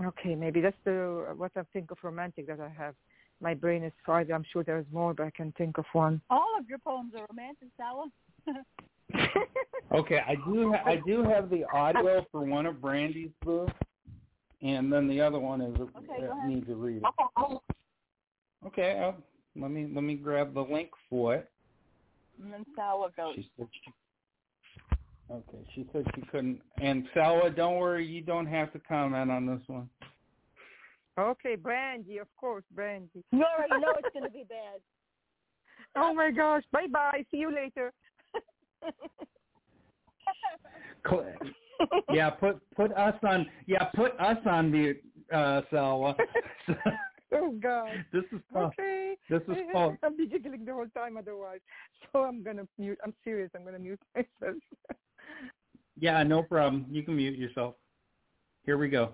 Okay, maybe that's the what I think of romantic that I have. My brain is fried. I'm sure there's more, but I can think of one. All of your poems are romantic, Salwa. Okay, I do ha- I do have the audio for one of Brandy's books, and then the other one is Okay, go uh, need to read it. Okay, uh, let me let me grab the link for it. and then Salwa goes. She said she, okay, she said she couldn't. And Salwa, don't worry, you don't have to comment on this one. okay, Brandy, of course, Brandy. You already know it's going to be bad. Oh my gosh! Bye bye. See you later. Cl- Yeah, put put us on. Yeah, put us on mute, uh, Salwa. oh God. this is called. Okay. This is called. I'll be giggling the whole time otherwise. So I'm gonna mute. I'm serious. I'm gonna mute myself. Yeah, no problem. You can mute yourself. Here we go.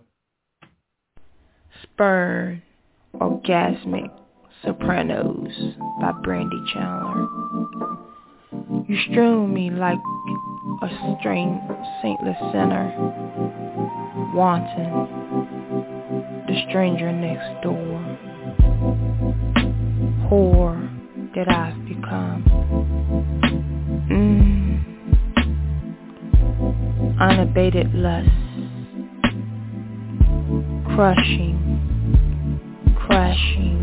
Spurred, Orgasmic, Sopranos by Brandy Chandler. You strew me like a strange saintless sinner, wanton, the stranger next door, whore that I've become. Mm. Unabated lust, crushing, crashing,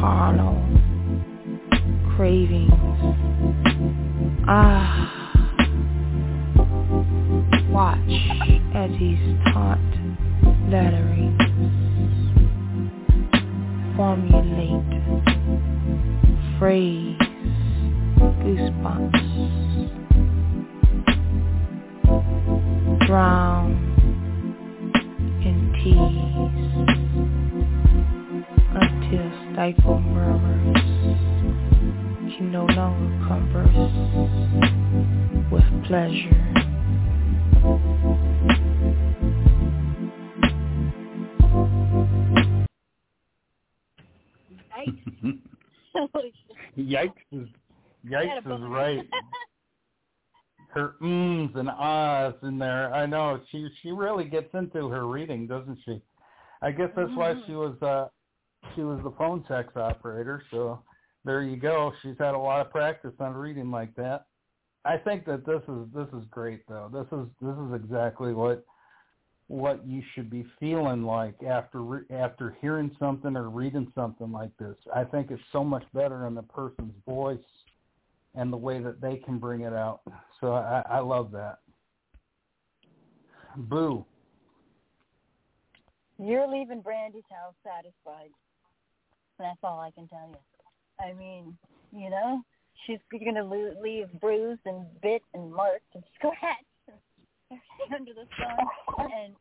carnal cravings. Ah, watch as he's taunt lettering, formulate, phrase, goosebumps, drown in tease until stifle murmurs can no longer converse with pleasure. Yikes is yikes is right. Her ums and ahs in there. I know she she really gets into her reading, doesn't she? I guess that's why she was uh she was the phone sex operator. So there you go. She's had a lot of practice on reading like that. I think that this is this is great though. This is this is exactly what what you should be feeling like after after hearing something or reading something like this. I think it's so much better in the person's voice and the way that they can bring it out. So I, I love that. Boo. You're leaving Brandy's house satisfied. That's all I can tell you. I mean, you know, she's going to leave bruised and bit and marked and scratched under the sun. And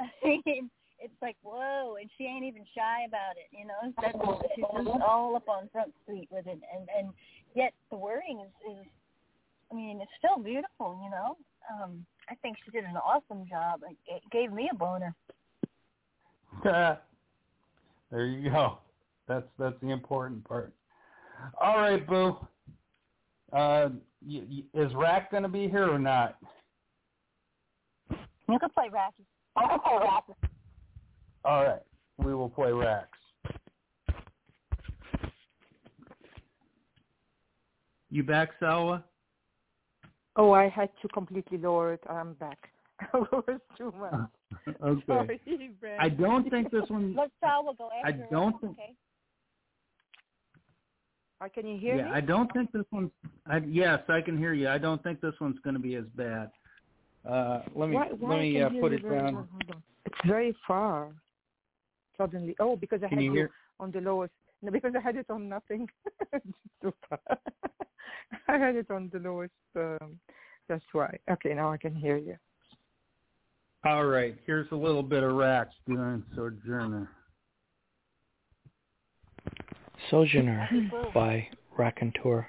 I mean, it's like whoa, and she ain't even shy about it. You know, she's just all up on Front Street with it, and and yet the wording is is, I mean, it's still beautiful. You know, um, I think she did an awesome job. It gave me a boner. there you go. That's that's the important part. All right, Boo. Uh, y- y- is Rack going to be here or not? You can play Racky. I can play Racky. All right, we will play Racks. You back, Salwa? Oh, I had to completely lower it. I'm back. it was too much. okay. Sorry, I don't think this one. Let Salwa go I don't think. okay? Uh, can you hear yeah, me? I don't think this one's. I, yes, I can hear you. I don't think this one's going to be as bad. Uh, let me why, why let me uh, put it down. on. It's very far. Suddenly, oh, because I Can had you on the lowest. No, because I had it on nothing. too far. I had it on the lowest. Um, that's why. Okay, now I can hear you. All right, here's a little bit of Rax doing Sojourner. Sojourner by Raconteur.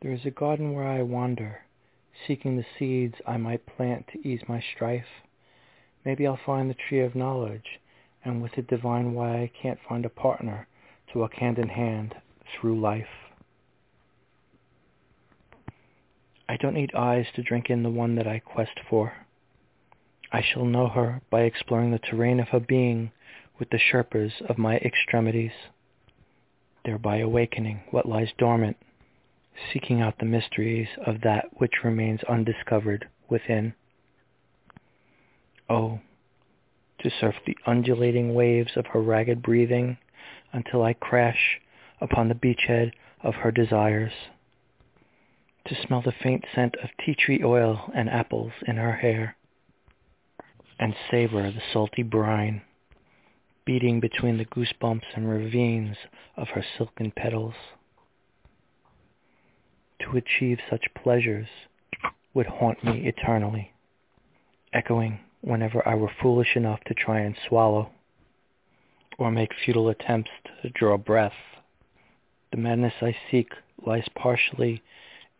There is a garden where I wander, seeking the seeds I might plant to ease my strife. Maybe I'll find the tree of knowledge, and with it divine why I can't find a partner to walk hand in hand through life. I don't need eyes to drink in the one that I quest for. I shall know her by exploring the terrain of her being with the Sherpas of my extremities, thereby awakening what lies dormant, seeking out the mysteries of that which remains undiscovered within. Oh, to surf the undulating waves of her ragged breathing until I crash upon the beachhead of her desires, to smell the faint scent of tea tree oil and apples in her hair, and savor the salty brine beating between the goosebumps and ravines of her silken petals. To achieve such pleasures would haunt me eternally, echoing whenever I were foolish enough to try and swallow, or make futile attempts to draw breath. The madness I seek lies partially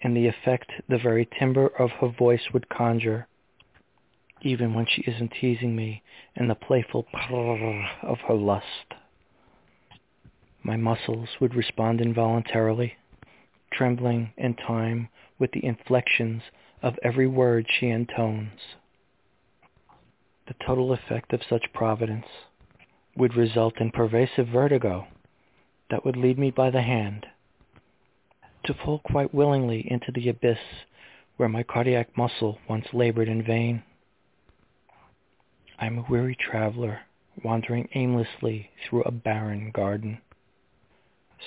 in the effect the very timbre of her voice would conjure, even when she isn't teasing me in the playful prrr of her lust. My muscles would respond involuntarily, trembling in time with the inflections of every word she intones. The total effect of such providence would result in pervasive vertigo that would lead me by the hand to fall quite willingly into the abyss where my cardiac muscle once labored in vain. I am a weary traveler wandering aimlessly through a barren garden,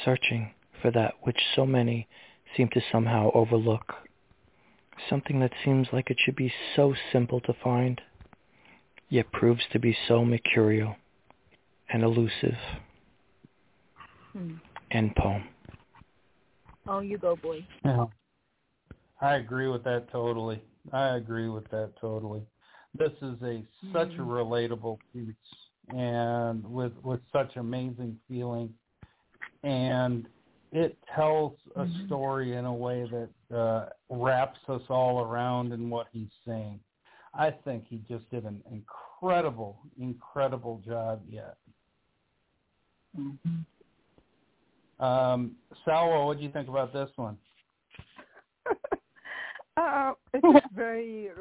searching for that which so many seem to somehow overlook, something that seems like it should be so simple to find, yet proves to be so mercurial and elusive. Hmm. End poem. Oh, you go, boy. Yeah. I agree with that totally. I agree with that totally. This is a such a Mhm. relatable piece and with with such amazing feeling and it tells a Mhm. story in a way that uh, wraps us all around in what he's saying. I think he just did an incredible, incredible job yet. Mhm. Um, Salwa, what do you think about this one? uh, it's very.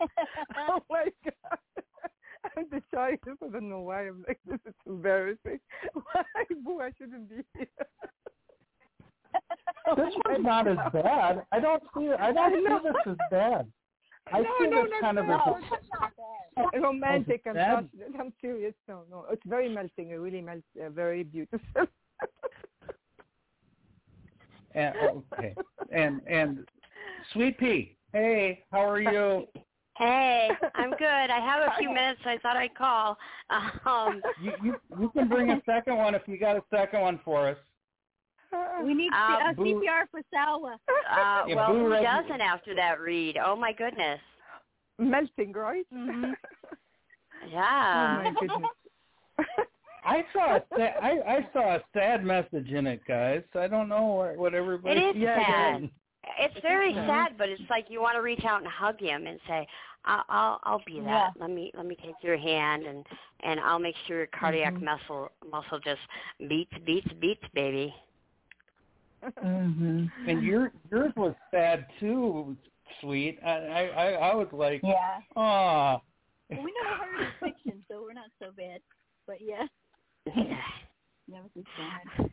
oh my god! I'm the shyest. I don't know why I'm like this. is embarrassing. Why, boo? I shouldn't be here. This one's not as bad. I don't see. I don't see this as bad. I no, see no, this no, kind of no. as a, romantic and bad? passionate. I'm serious. No, no, it's very melting. It really melts. Uh, very beautiful. and, okay. And and Sweet Pea, hey, how are you? Hey, I'm good. I have a few minutes, so I thought I'd call. Um, You you you can bring a second one if you got a second one for us. We need Uh, uh, Boo- CPR for Salwa. uh, Yeah, well, Boo who Reggie- doesn't after that read? Oh my goodness. melting, right? Mhm. Yeah. Oh my goodness. I saw a sa- I I saw a sad message in it, guys. I don't know what what everybody. It is Yeah, yeah. sad. It's very Yeah. sad, but it's like you want to reach out and hug him and say, "I'll I'll, I'll be that. Yeah. Let me let me take your hand and and I'll make sure your cardiac Mhm. muscle muscle just beats beats beats, baby." Mm-hmm. And your yours was sad too, sweet. I I I, I was like, Yeah. ah. Well, we never heard of fiction, so we're not so bad. But yeah, yeah, never too bad.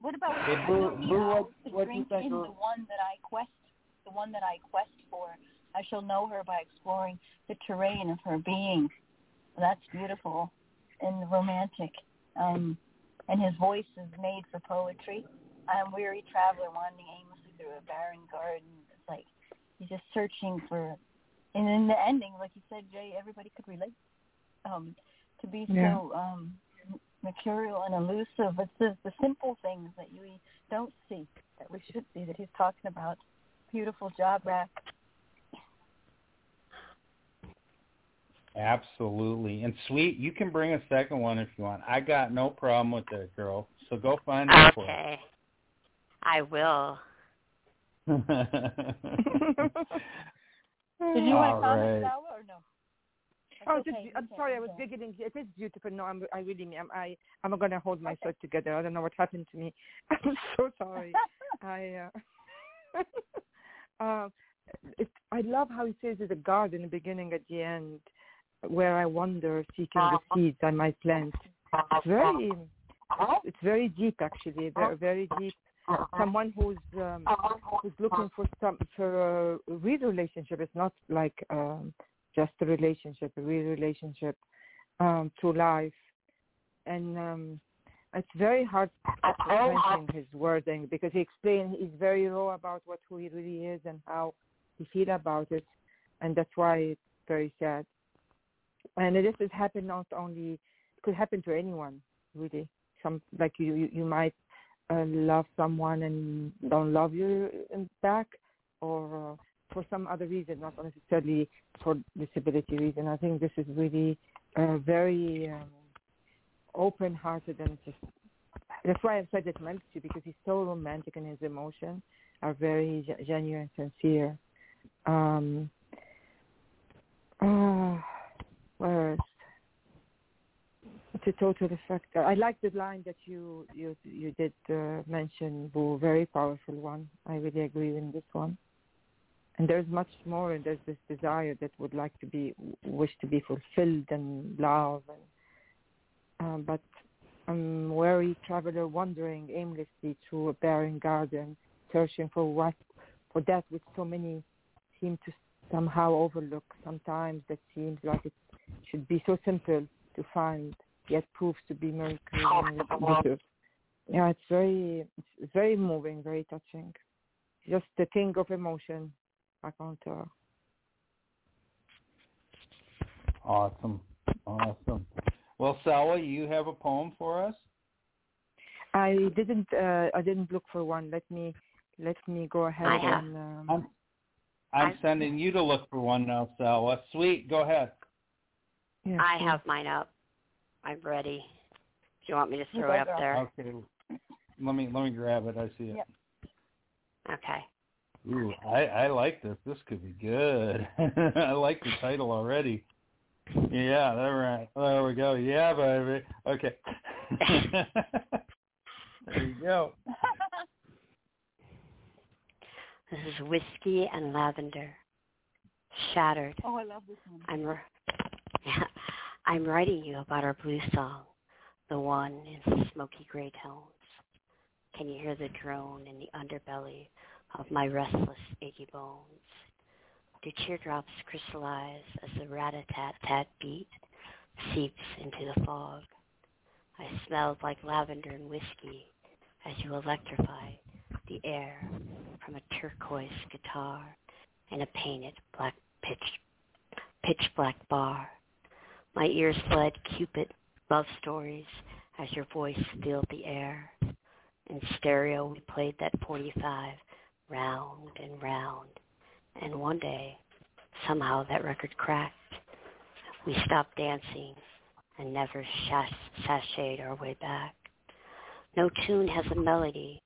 But what about Hey, I Boo- don't Boo, what- to what do you think in of- the one that I quest, the one that I quest for. I shall know her by exploring the terrain of her being. That's beautiful and romantic. Um, and his voice is made for poetry. I am weary traveler wandering aimlessly through a barren garden. It's like he's just searching for, and in the ending, like you said, Jay, everybody could relate. Um, to be Yeah. so um, mercurial and elusive. It's the, the simple things that you don't see that we should see that he's talking about. Beautiful job, Rack. Absolutely. And sweet, you can bring a second one if you want. I got no problem with that, girl. So go find it for Okay. I will. us. Did you want to comment, right. Salwa, or no? That's Oh, okay, just, I'm sorry. I was beginning. It is beautiful. No, I'm. I really. am I. I'm gonna hold myself together. I don't know what happened to me. I'm so sorry. I. Uh, uh, it, I love how he says it's a garden, the beginning at the end, where I wander seeking the seeds I might plant. It's very. It's very deep, actually. Very, very deep. Someone who's um, who's looking for some for a real relationship. It's not like um, just a relationship, a real relationship um, through life. And um, it's very hard mentioning his wording because he explained he's very raw about what who he really is and how he feel about it, and that's why it's very sad. And this has happened not only it could happen to anyone really. Some like you you, you might uh, love someone and don't love you in back, or uh, for some other reason, not necessarily for disability reason. I think this is really uh, very um, open-hearted and just that's why I said it melts you because he's so romantic and his emotions are very ge- genuine, and sincere. Um, uh, where is it's a total effect. I like the line that you you you did uh, mention, Boo. Very powerful one. I really agree with this one. And there's much more, and there's this desire that would like to be wish to be fulfilled and love, and um, but I'm weary traveler wandering aimlessly through a barren garden, searching for what for that which so many seem to somehow overlook. Sometimes that seems like it should be so simple to find yet proves to be miracle. Yeah, it's very it's very moving, very touching. Just the king of emotion, I can't tell. Awesome, awesome. Well, Salwa, you have a poem for us? I didn't. Uh, I didn't look for one. Let me. Let me go ahead I have. and. Um, I'm, I'm sending you to look for one now, Salwa. Sweet, go ahead. yeah, I sure. have mine up. I'm ready. Do you want me to throw it up there? Okay. Let me let me grab it. I see it. Yep. Okay. Ooh, I I like this. This could be good. I like the title already. Yeah, there right. There we go. Yeah, baby. Okay. there you go. This is whiskey and lavender. Shattered. Oh, I love this one. I'm r- I'm writing you about our blue song, the one in smoky gray tones. Can you hear the drone in the underbelly of my restless, achy bones? Do teardrops crystallize as the rat-a-tat-tat beat seeps into the fog? I smelled like lavender and whiskey as you electrify the air from a turquoise guitar in a painted black pitch pitch black bar. My ears fled Cupid love stories as your voice filled the air. In stereo we played that 45 round and round. And one day, somehow that record cracked. We stopped dancing and never sashayed our way back. No tune has a melody.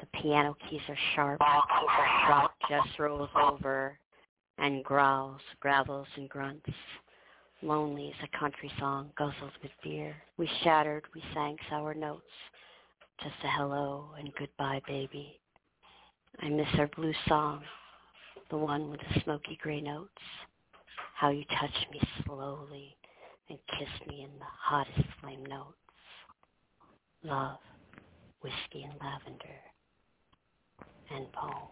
The piano keys are sharp. Just rolls over and growls, gravels, and grunts. Lonely as a country song guzzled with beer. We shattered, we sang sour notes. Just a hello and goodbye, baby. I miss our blue song, the one with the smoky gray notes. How you touched me slowly and kissed me in the hottest flame notes. Love, whiskey and lavender, and poem.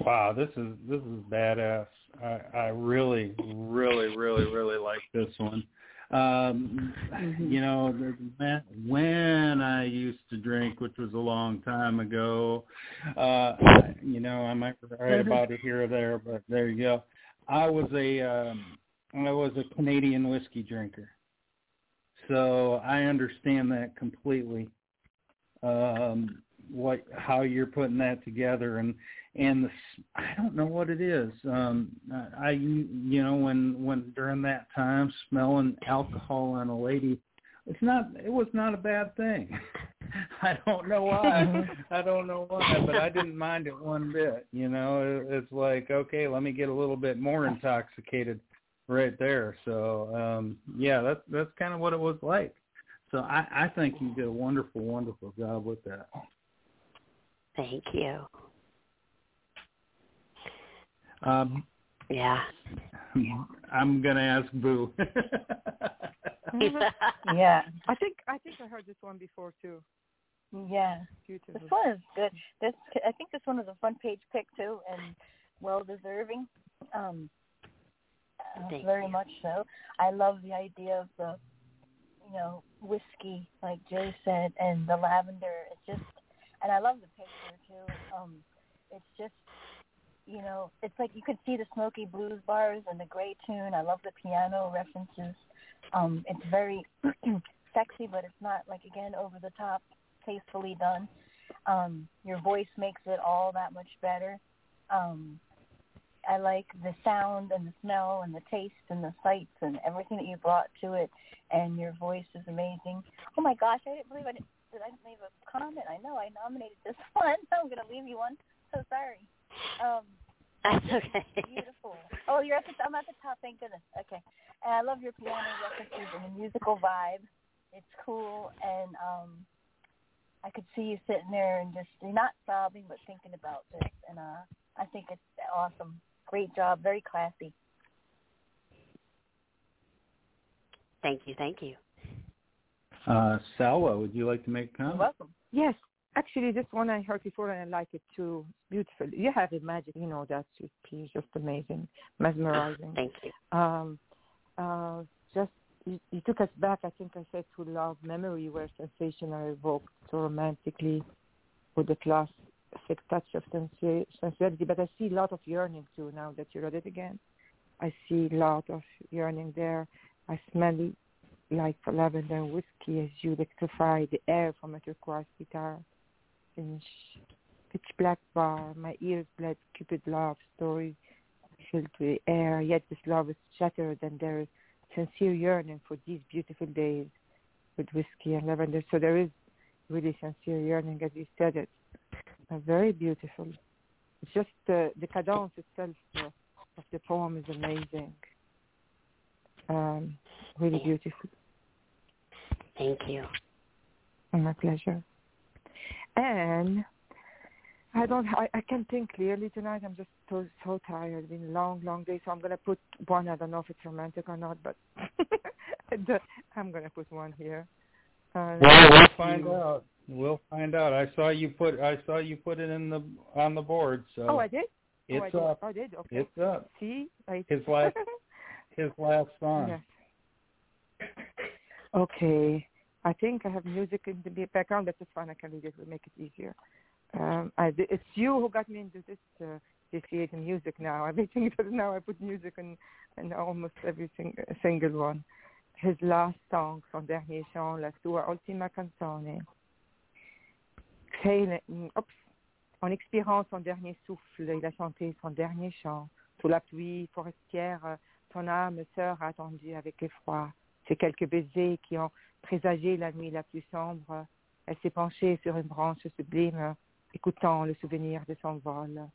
Wow, this is this is badass. I, I really, really, really, really like this one. Um, You know, when I used to drink, which was a long time ago, uh, you know, I might write about it here or there, but there you go. I was a um, I was a Canadian whiskey drinker, so I understand that completely. Um, what how you're putting that together and and the, s- I don't know what it is. Um, I you know when when during that time smelling alcohol on a lady, it's not it was not a bad thing. I don't know why. I don't know why, but I didn't mind it one bit. You know, it, it's like okay, let me get a little bit more intoxicated right there. So um, yeah, that's that's kind of what it was like. So I, I think you did a wonderful, wonderful job with that. Thank you. Um, Yeah. I'm gonna ask Boo. Yeah, I think I think I heard this one before too. yeah. Beautiful. This one is good. This I think this one is a front page pick too, and well deserving. Um, uh, very you. much so. I love the idea of the, you know, whiskey, like Jay said, and the lavender. It's just, and I love the picture too. Um, it's just, you know, it's like you could see the smoky blues bars and the gray tune. I love the piano references. Um, it's very sexy, but it's not like again over the top, tastefully done. Um, your voice makes it all that much better. Um, I like the sound and the smell and the taste and the sights and everything that you brought to it. And your voice is amazing. Oh my gosh, I didn't believe I didn't, did I leave a comment. I know I nominated this one. I'm gonna leave you one. So sorry. Um, That's okay. Beautiful. Oh, you're at the. I'm at the top. Thank goodness. Okay. And I love your piano references and the musical vibe. It's cool, and um, I could see you sitting there and just not sobbing, but thinking about this. And uh, I think it's awesome. Great job. Very classy. Thank you. Thank you. Uh, Salwa, would you like to make a comment? Welcome. Yes, actually, this one I heard before and I like it too. Beautiful. You have a magic, you know, that piece, just amazing, mesmerizing. Thank you. Um, uh, just you, you took us back. I think I said to love, memory, where sensation are evoked so romantically with the classic touch of sensi- sensuality. But I see a lot of yearning too now that you read it again. I see a lot of yearning there. I smell like lavender whiskey as you electrify the air from a turquoise guitar. In pitch black bar, my ears bled Cupid love story filled with air, yet this love is shattered and there is sincere yearning for these beautiful days with whiskey and lavender. So there is really sincere yearning as you said it. Uh, very beautiful. Just uh, the cadence itself uh, of the poem is amazing. Um, really beautiful. Thank you. Oh, my pleasure. And I don't. I, I can't think clearly tonight. I'm just so so tired. It's been a long, long day. So I'm gonna put one. I don't know if it's romantic or not, but I'm gonna put one here. Uh, well, we'll find out. We'll find out. I saw you put. I saw you put it in the on the board. So. Oh, I did. It's oh, I up. Did. I did. Okay. It's up. See, I... his last his last song. Yes. Okay. I think I have music in the background. That's fine. I can read it. Make it easier. Um, I, it's you who got me into this uh, this creating music now. Everything that now I put music in, in almost every sing, single one. His last song, son dernier chant, la sua ultima canzone. Exhale, oops. En expirant son dernier souffle, il a chanté son dernier chant. Sous la pluie forestière, ton âme sœur a attendu avec effroi. Ces quelques baisers qui ont présagé la nuit la plus sombre. Elle s'est penchée sur une branche sublime, écoutant le souvenir de son vol.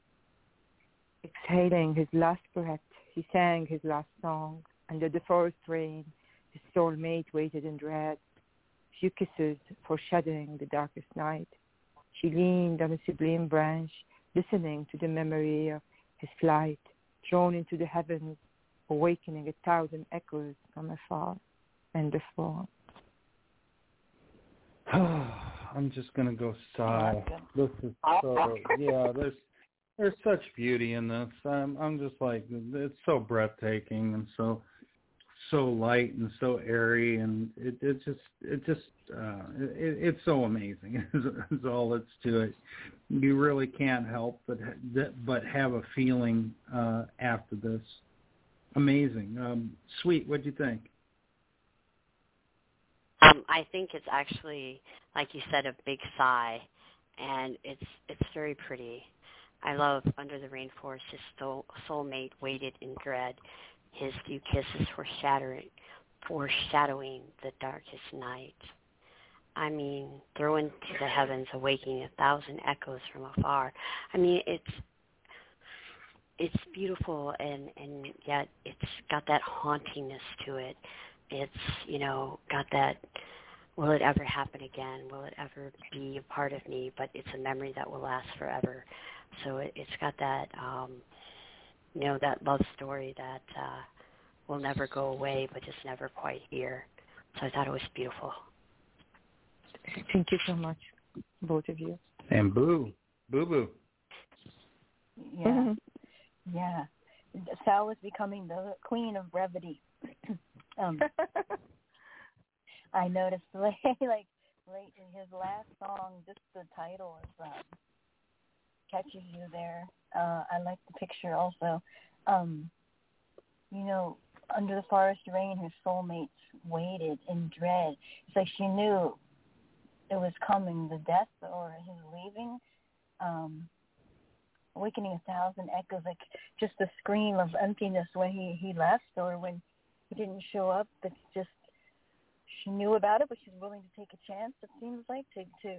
Exhaling his last breath, he sang his last song. Under the forest rain, his soulmate waited in dread. Few kisses foreshadowing the darkest night. She leaned on a sublime branch, listening to the memory of his flight, drawn into the heavens, awakening a thousand echoes from afar. End of. I'm just gonna go sigh. This is so yeah. There's there's such beauty in this. I'm I'm just like it's so breathtaking and so so light and so airy and it it just it just uh it, it's so amazing is all that's to it you really can't help but but have a feeling uh after this amazing um sweet what do you think um i think it's actually like you said a big sigh and it's it's very pretty i love under the rainforest his soul, soulmate waited in dread his few kisses foreshadowing, foreshadowing the darkest night. I mean, throw into the heavens, awakening a thousand echoes from afar. I mean, it's it's beautiful and and yet it's got that hauntingness to it. It's you know got that. Will it ever happen again? Will it ever be a part of me? But it's a memory that will last forever. So it, it's got that. um you know that love story that uh, will never go away, but just never quite here. So I thought it was beautiful. Thank you so much, both of you. And boo, boo boo. Yeah, mm-hmm. yeah. Sal is becoming the queen of brevity. um, I noticed like like late in his last song, just the title is um, catches you there. Uh, I like the picture also. Um, you know, under the forest rain, her soulmates waited in dread. It's like she knew it was coming, the death or his leaving. Um, awakening a thousand echoes, like just the scream of emptiness when he he left or when he didn't show up. It's just she knew about it, but she's willing to take a chance. It seems like to to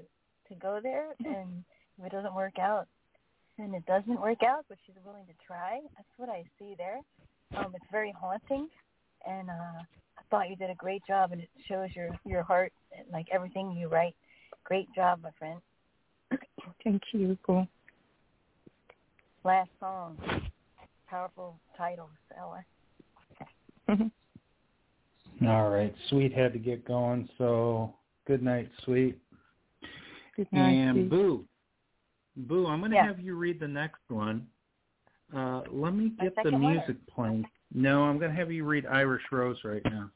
to go there, and if it doesn't work out, and it doesn't work out, but she's willing to try. That's what I see there. Um, it's very haunting, and uh, I thought you did a great job, and it shows your your heart, and, like everything you write. Great job, my friend. Thank you, Cool. Last song, powerful title, Ella. All right, Sweet had to get going, so good night, Sweet. Good night, and Sweet. Boo, Boo, I'm going to Yeah. have you read the next one. Uh, let me get the second one? music playing. No, I'm going to have you read Irish Rose right now.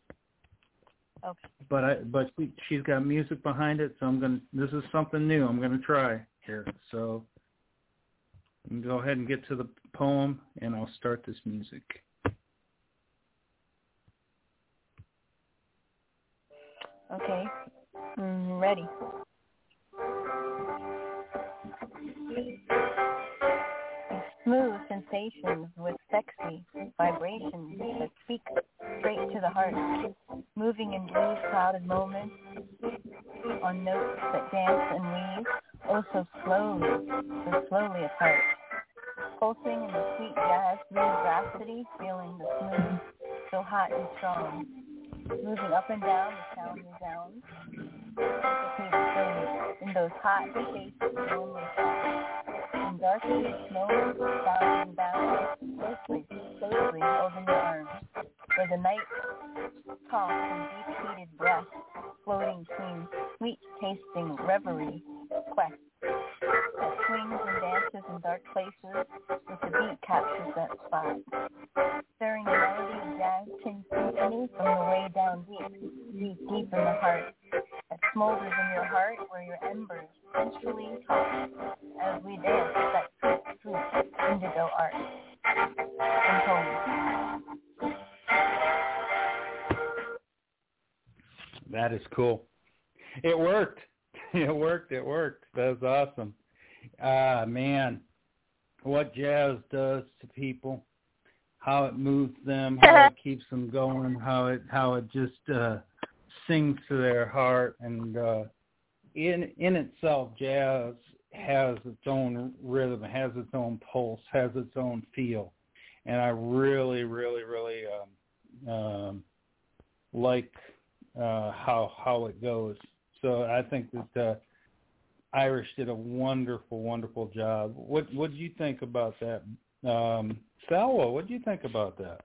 Okay. But I, but she, she's got music behind it, so I'm going. to This is something new. I'm going to try here. So, go ahead and get to the poem, and I'll start this music. Okay. Mm, ready. Smooth sensations with sexy vibrations that speak straight to the heart, moving in blue clouded moments on notes that dance and weave, oh so slowly, so slowly apart. Pulsing in the sweet jazz blue rhapsody, feeling the smooth, so hot and strong. Moving up and down resounds. Replicated slowly in those hot spaces, lonely. In darkest moments, sound and bound, closely, closely holding your arms. Where the night talks and deep-heated breath, floating between sweet-tasting reverie, quest. That swings and dances in dark places, with the beat captures that spot. Stirring the of jazz tin from the way down deep, deep, deep in the heart. That smolders in your heart where your embers sensually talk as we dance that sweet, sweet indigo art. And. That is cool. It worked. It worked. It worked. That was awesome. Ah, man, what jazz does to people, how it moves them, how it keeps them going, how it how it just uh, sings to their heart, and uh, in in itself, jazz has its own rhythm, has its own pulse, has its own feel, and I really, really, really um, um, like uh, how how it goes. So I think that uh, Irish did a wonderful, wonderful job. What what do you think about that, um, Salwa? What do you think about that?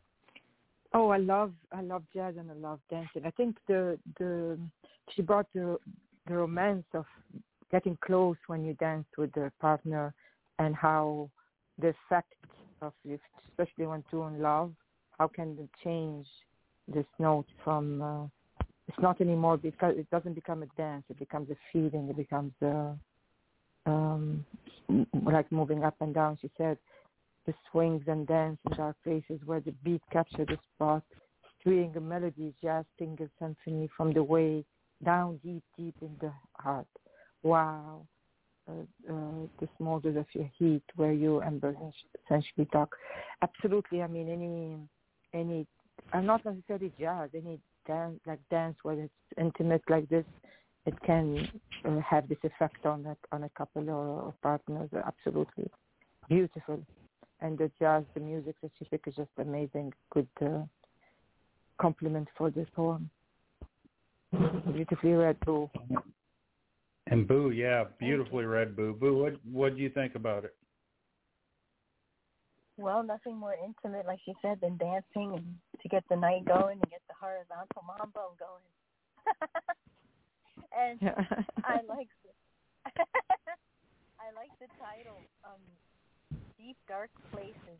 Oh, I love I love jazz and I love dancing. I think the the she brought the the romance of getting close when you dance with the partner and how the effect of if especially when two in love, how can they change this note from uh, it's not anymore because it doesn't become a dance, it becomes a feeling, it becomes uh um like moving up and down, she said the swings and dance in dark places where the beat captured the spot, stringing a melody, jazz finger symphony from the way down deep, deep in the heart. Wow. Uh, uh, the smolders of your heat where you embers essentially talk. Absolutely. I mean, any, any, uh, not necessarily jazz, any dance, like dance where it's intimate like this, it can uh, have this effect on a, on a couple or, or partners. Absolutely. Beautiful and the jazz, the music that she picked is just amazing. Good uh, compliment for this poem. Beautifully read, Boo. And Boo, yeah, beautifully read, Boo. Boo, what what do you think about it? Well, nothing more intimate, like she said, than dancing and to get the night going and get the horizontal mambo going. and I like the, I like the title, um, Deep Dark Places.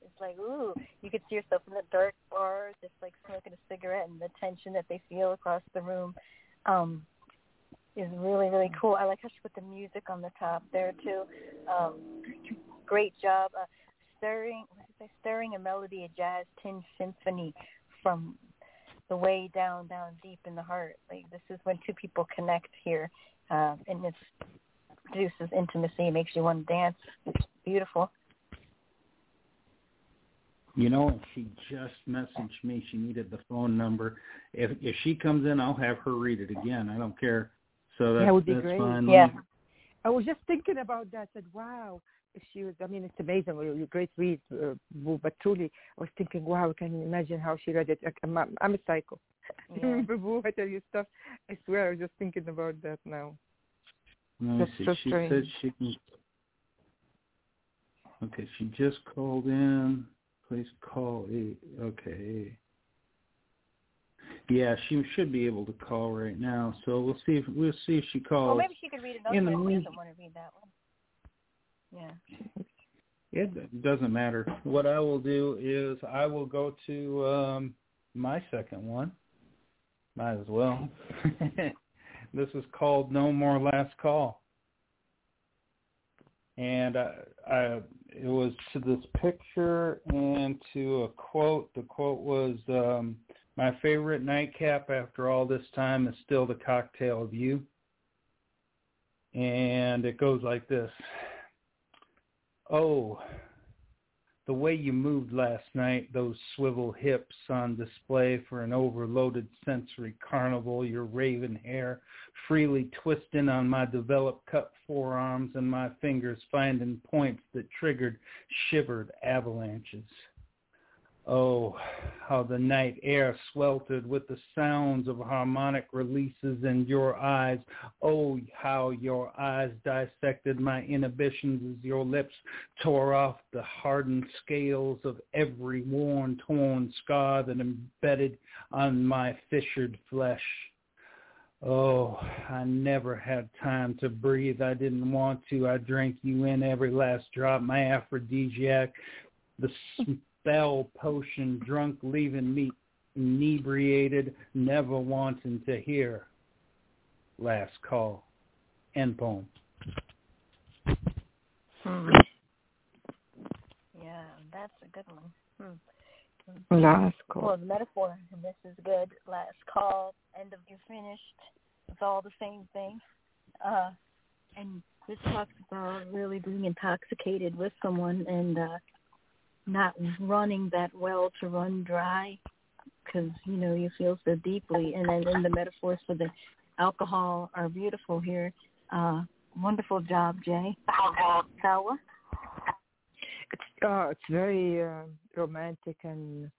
It's like, ooh, you could see yourself in the dark bar, just like smoking a cigarette, and the tension that they feel across the room um, is really, really cool. I like how she put the music on the top there too. Um, great job, uh, stirring? Stirring a melody, a jazz tin symphony from the way down, down deep in the heart. Like this is when two people connect here, uh, and it produces intimacy. It makes you want to dance. It's beautiful. You know, she just messaged me. She needed the phone number. If if she comes in, I'll have her read it again. I don't care. So that's That would be that's great. fine. Yeah. I was just thinking about that. I said, wow, she was. I mean, it's amazing. You're a great read, uh, Boo, but truly, I was thinking, wow, I can imagine how she read it. I'm, I'm a psycho. Yeah. Remember, Boo? I tell you stuff. I swear, I was just thinking about that now. Let me That's see. so she strange. said she can. Okay, she just called in. Please call eight. Okay. Yeah, she should be able to call right now. So we'll see if we'll see if she calls. Well, maybe she could read another in the one. She doesn't want to read that one. Yeah. It doesn't matter. What I will do is I will go to um, my second one. Might as well. this is called No More Last Call. And I, I, it was to this picture and to a quote. The quote was, um, my favorite nightcap after all this time is still the cocktail of you. And it goes like this. Oh, the way you moved last night, those swivel hips on display for an overloaded sensory carnival, your raven hair freely twisting on my developed cut forearms and my fingers finding points that triggered shivered avalanches. Oh, how the night air sweltered with the sounds of harmonic releases in your eyes. Oh, how your eyes dissected my inhibitions as your lips tore off the hardened scales of every worn, torn scar that embedded on my fissured flesh. Oh, I never had time to breathe. I didn't want to. I drank you in every last drop. My aphrodisiac, the spell potion, drunk, leaving me inebriated, never wanting to hear. Last call. End poem. Hmm. Yeah, that's a good one. Hmm. Last call. Well, the metaphor, and this is good. Last call, end of you finished. It's all the same thing. Uh, and this talks about really being intoxicated with someone and uh, not running that well to run dry because, you know, you feel so deeply. And then and the metaphors for the alcohol are beautiful here. Uh, wonderful job, Jay. It's uh, it's very uh, romantic and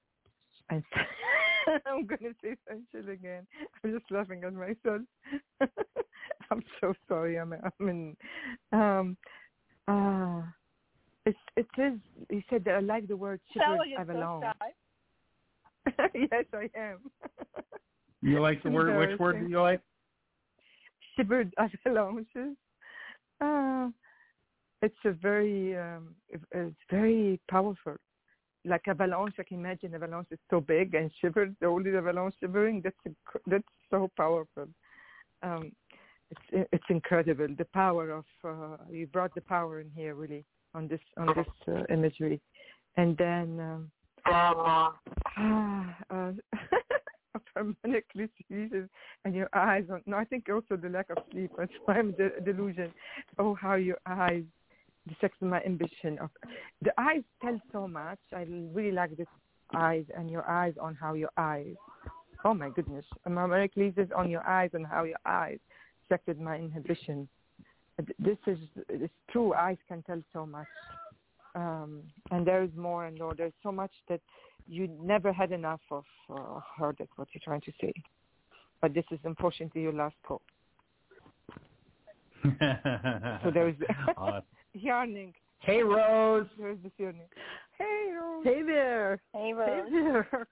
and I'm gonna say sensual again. I'm just laughing at myself. I'm so sorry. I'm I'm in. Um, uh, it's it is. You said that I like the word Sawa shivered so avalon. yes, I am. You like the word? Which word do you like? shivered avalanches. Uh, it's a very, um, it's very powerful. Like avalanche, I can imagine avalanche is so big and shivered. The only avalanche shivering. That's inc- that's so powerful. Um, it's it's incredible. The power of uh, you brought the power in here really on this on this uh, imagery, and then. Um, uh, permanently seizes and your eyes on no i think also the lack of sleep. That's why i'm de- delusion. Oh how your eyes the sex of my ambition of the eyes tell so much. I really like this eyes and your eyes on how your eyes oh my goodness. My Ecclesiastes on your eyes and how your eyes affected my inhibition this is it's true eyes can tell so much um, and there is more and more. There's so much that you never had enough of uh, her. That's what you're trying to say. But this is unfortunately your last call. So there is Uh, yearning. hey, Rose. There is this yearning. Hey, Rose. Hey there. Hey, Rose. Hey there.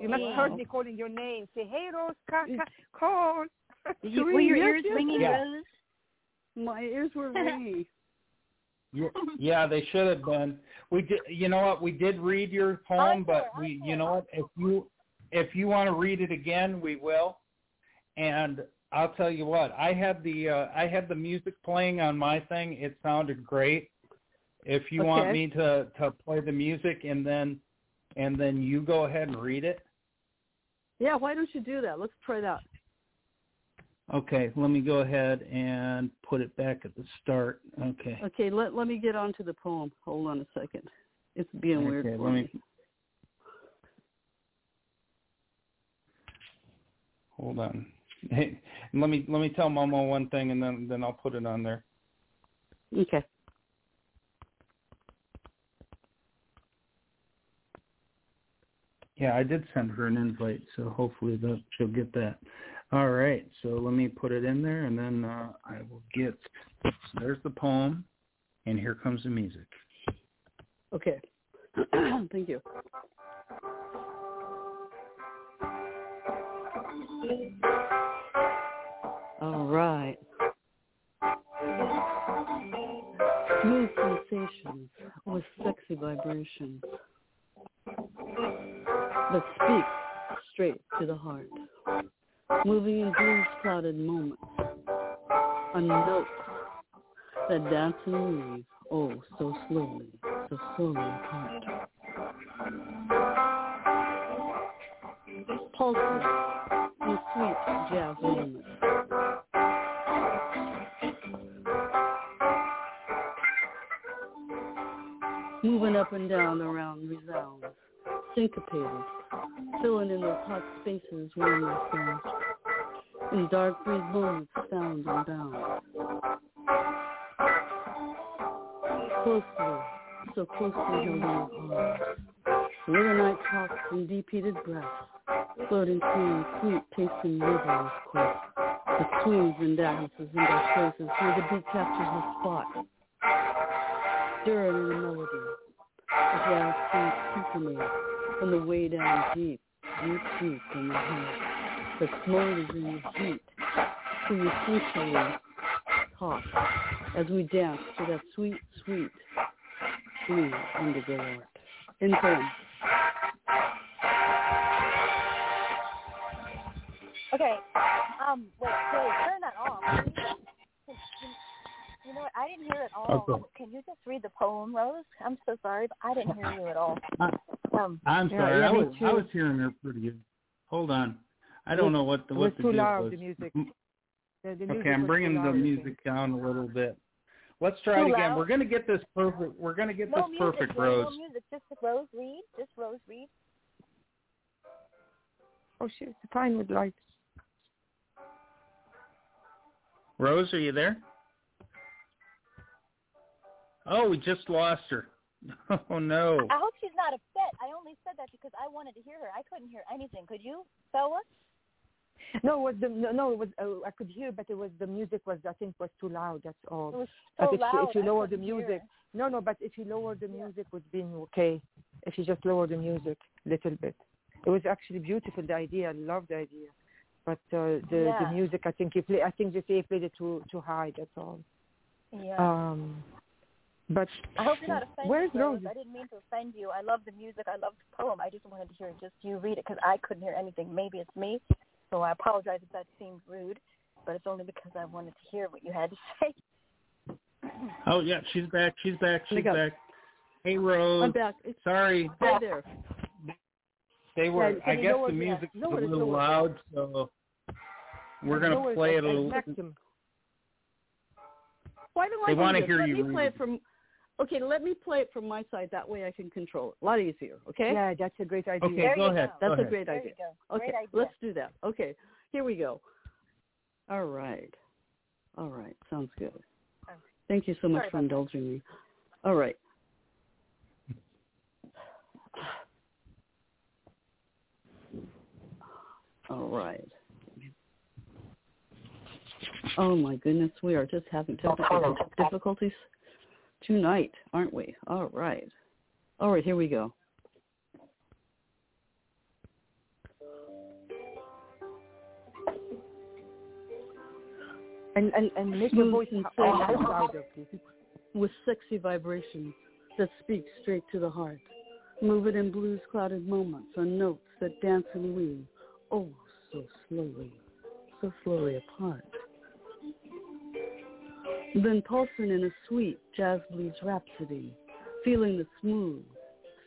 You must Hey. have heard me calling your name. Say, hey, Rose, ca- ca- call. You, were your Yes, ears ringing, yes. Rose? My ears were ringing. Yeah, yeah, they should have been. We did. You know what? We did read your poem, Encore, but we. You know what? If you if you want to read it again, we will. And I'll tell you what. I had the uh, I had the music playing on my thing. It sounded great. If you want me to to play the music and then and then you go ahead and read it. Yeah, why don't you do that? Let's try that. Okay, let me go ahead and put it back at the start. Okay. Okay, let let me get on to the poem. Hold on a second. It's being okay, weird. For let me. me. Hold on. Hey, let me let me tell Momo one thing, and then then I'll put it on there. Okay. Yeah, I did send her an invite, so hopefully she'll get that. All right, so let me put it in there, and then uh, I will get. So there's the poem, and here comes the music. Okay. Thank you. All right. Smooth sensations with sexy vibrations that speak straight to the heart. Moving in blues clouded moments. A note that dance and oh, so slowly, so slowly apart. Pulses in sweet jazz moments. Moving up and down around resounds, syncopated, filling in those hot spaces where myself, in dark breeze moments sound and bound. Closely, so closely held in your arms. Night talks and deep-heated breaths, floating through sweet tasting rivers quest. The swings and dances in those places where the beat captures the spot. Stirring in the melody, a jazz tuned symphony from the way down deep, deep, deep in your head that smolders in your heat till you sensually talk as we dance to that sweet, sweet, blue indigo art. In poem. Okay. Um. Wait. Wait. Turn that off. You know what? I didn't hear it all. Okay. Can you just read the poem, Rose? I'm so sorry, but I didn't hear you at all. Um. I'm Yeah, sorry, yeah, I was I was hearing her pretty good. Hold on, I don't know what the It what was the too loud, was. the music. M- The, the music Okay, I'm bringing too the loud, I think. music down a little bit. Let's try Too it again. loud? We're gonna get this perfect. We're gonna get No this music. perfect, no, Rose. No music. Just Rose read. Just Rose read. Oh, she's fine with lights. Rose, are you there? Oh, we just lost her. Oh no. I hope she's not upset. I only said that because I wanted to hear her. I couldn't hear anything. Could you, Bella? No, it was the no, no it was uh, I could hear, but it was the music was I think was too loud. That's all. It was so But so if, loud. you, if you I lower the couldn't hear. music, no, no, but if you lower the music, would be okay. If you just lower the music a little bit, it was actually beautiful. The idea, I love the idea, but uh, the Yeah. the music, I think you play. I think just they played it too too high. That's all. Yeah. Um, but I hope you're not offended. where's Rose. Rose? I didn't mean to offend you. I love the music. I love the poem. I just wanted to hear just you read it because I couldn't hear anything. Maybe it's me, so I apologize if that seemed rude, but it's only because I wanted to hear what you had to say. Oh yeah, she's back. She's back. She's back. Hey Rose. I'm back. It's Sorry, right there. they were. Yeah, I guess the music music's a little lower it. loud, so we're gonna Lower play it a I little. smacked him. Why don't They wanna hear Let you me play read. it from. Okay, let me play it from my side. That way I can control it. A lot easier. Okay. Yeah, that's a great idea. Okay, There go you ahead. go. That's go a great There idea. you go. Okay, Great idea. let's do that. Okay, here we go. All right. All right, sounds good. Okay. Thank you so much Sorry for about indulging me. All right. All right. Oh my goodness, we are just having technical difficulties tonight, aren't we? All right. All right, here we go. And and and make your voice sensation. louder, please. with sexy vibrations that speak straight to the heart. Move it in blues clouded moments on notes that dance and weave, oh, so slowly, so slowly apart. Then pulsing in a sweet jazz blues rhapsody, feeling the smooth,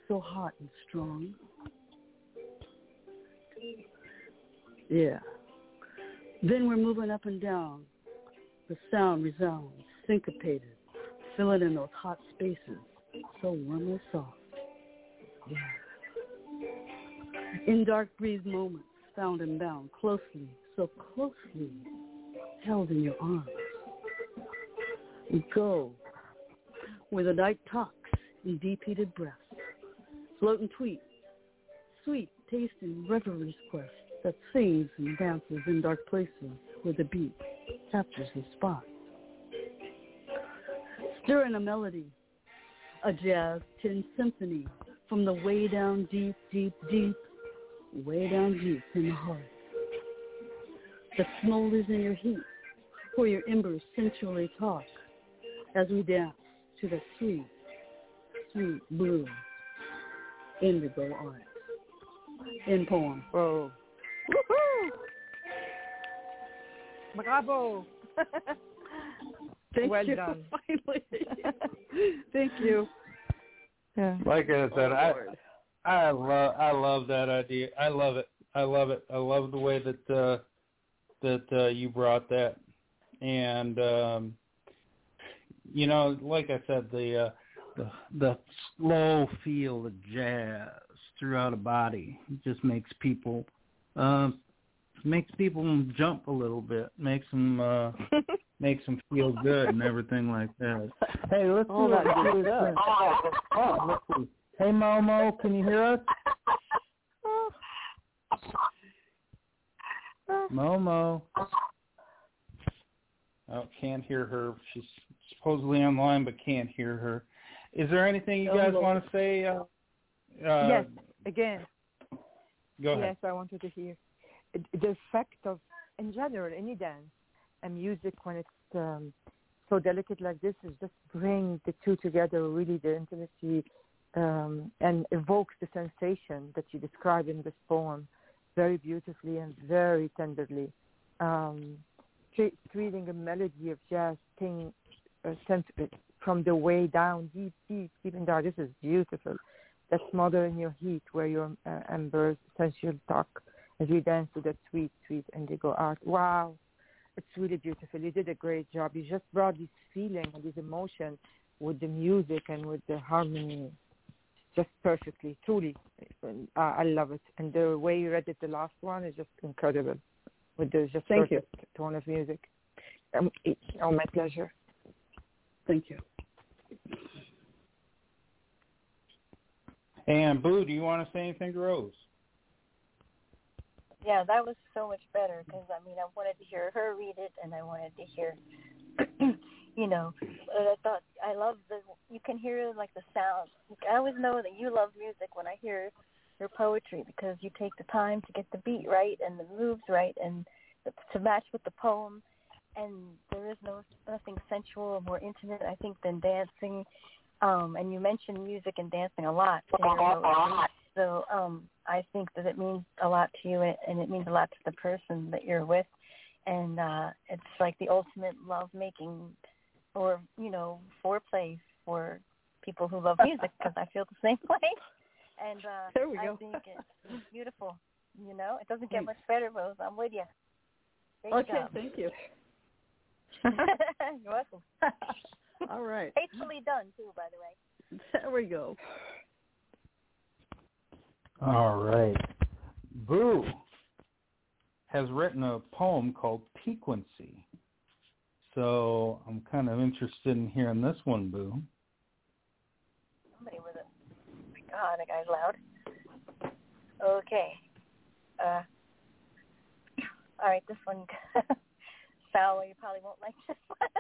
so hot and strong. Yeah. Then we're moving up and down. The sound resounds, syncopated, filling in those hot spaces, so warm and soft. Yeah. In dark breeze moments, found and bound, closely, so closely, held in your arms. Go where the night talks in deep-heated breaths, floating tweet, sweet taste reveries quest that sings and dances in dark places where the beat captures the spot. Stir in a melody, a jazz tin symphony from the way down deep, deep, deep, way down deep in the heart. That smolders in your heat, where your embers sensually talk as we dance to the sweet, sweet blue indigo art. In poem. Whoa. Woohoo! Bravo! Thank well you. done. Finally. Thank you. Yeah. Like I said, I I love I love that idea. I love it. I love it. I love the way that uh that uh you brought that. And um you know, like I said, the uh the the slow feel of jazz throughout a body just makes people um makes people jump a little bit, makes them uh makes them feel good and everything like that. Hey, let's All do that it. good stuff. Oh, let's. Hey Momo, can you hear us? Momo. Oh, can't hear her. She's supposedly online, but can't hear her. Is there anything you Oh, guys want to say? Uh, uh, yes, again. Go ahead. Yes, I wanted to hear the effect of, in general, any dance and music when it's um, so delicate like this is just bring the two together, really the intimacy, um, and evokes the sensation that you describe in this poem very beautifully and very tenderly. Um, treating a melody of jazz thing from the way down, deep, deep, deep in there. This is beautiful that smother in your heat where your uh, embers sensual talk as you dance to that sweet, sweet indigo art. Wow, it's really beautiful. You did a great job. You just brought this feeling and this emotion with the music and with the harmony just perfectly. Truly, uh, I love it. And the way you read it, the last one, is just incredible. With the just Thank you. tone of music. Um, it, oh, my pleasure. Thank you. And Boo, do you want to say anything to Rose? Yeah, that was so much better because I mean I wanted to hear her read it and I wanted to hear, you know, I thought I love the you can hear like the sound. I always know that you love music when I hear your poetry because you take the time to get the beat right and the moves right and to match with the poem. And there is no nothing sensual or more intimate I think than dancing. Um, and you mentioned music and dancing a lot. So um, I think that it means a lot to you, and it means a lot to the person that you're with, and uh, it's like the ultimate love making, or you know, foreplay for people who love music because I feel the same way. And uh, There we I go. think it's, it's beautiful. You know, it doesn't get much better, Rose. I'm with you. Great Okay, job. thank you. you're welcome. All right. Tastefully done too, by the way. There we go. All right. Boo has written a poem called Piquancy. So I'm kind of interested in hearing this one, Boo. Somebody with it. Oh my God, that guy's loud. Okay. Uh, all right, this one. Sally, you probably won't like this one.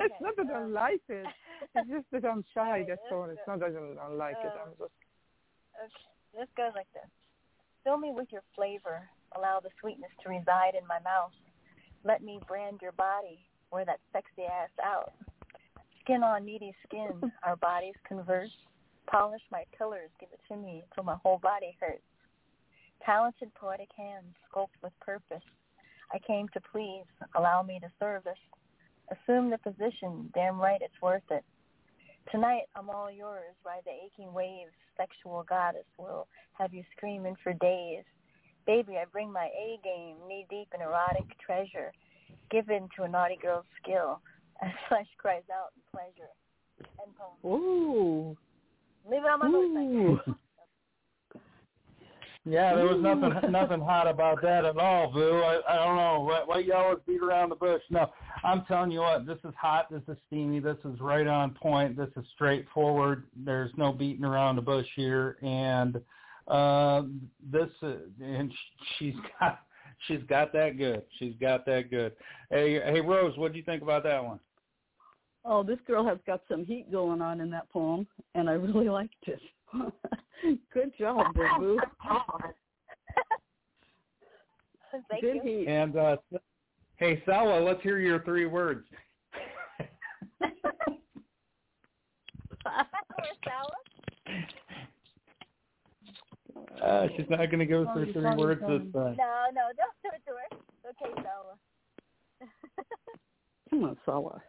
it's not that I don't like it. It's just that I'm shy. That's all. It's not that I don't like it. I'm just Okay, this goes like this. Fill me with your flavor. Allow the sweetness to reside in my mouth. Let me brand your body. Wear that sexy ass out. Skin on needy skin. Our bodies converse. Polish my pillars. Give it to me till my whole body hurts. Talented poetic hands sculpt with purpose. I came to please. Allow me to service. Assume the position. Damn right it's worth it. Tonight I'm all yours. Ride the aching waves. Sexual goddess will have you screaming for days. Baby, I bring my A game, knee deep in erotic treasure, given to a naughty girl's skill, as flesh cries out in pleasure. Ooh. Leave it on my motorcycle. Yeah, there was nothing nothing hot about that at all, Boo. I, I don't know what, what you always beat around the bush. No, I'm telling you what, this is hot. This is steamy. This is right on point. This is straightforward. There's no beating around the bush here, and Uh, this uh, and she's got she's got that good. She's got that good. Hey, hey, Rose, what do you think about that one? Oh, this girl has got some heat going on in that poem, and I really liked it. Good job, Boo Boo. Thank Good you. heat. And uh, hey, Sawa, let's hear your three words. Uh, she's not going to go Oh, through three words this time. No, no, don't do it to her. Okay, Sawa. Come on, Sawa.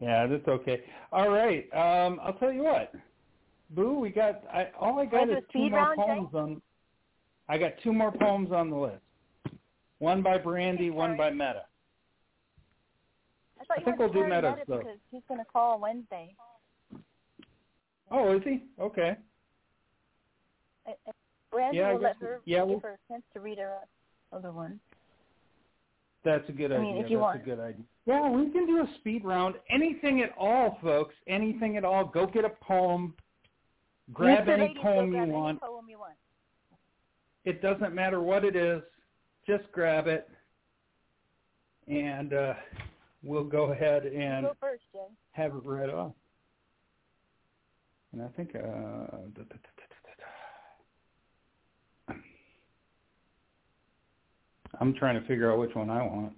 Yeah, that's okay. All right. Um, I'll tell you what, Boo. We got. I, all I got is two more poems on. I got two more poems on the list. One by Brandy, one by Meta. I thought I you think we'll do Meta though. because he's going to call Wednesday. Oh, is he? Okay. And- and Brandy Yeah, will let her yeah, give we'll- her a chance to read her other one. That's a good I idea. mean, if you That's want. a good idea. Yeah, we can do a speed round. Anything at all, folks. Anything at all. Go get a poem. Grab any poem grab you any want. poem you want. It doesn't matter what it is. Just grab it, and uh, we'll go ahead and go first, have it read off. And I think uh, da, da, da. I'm trying to figure out which one I want.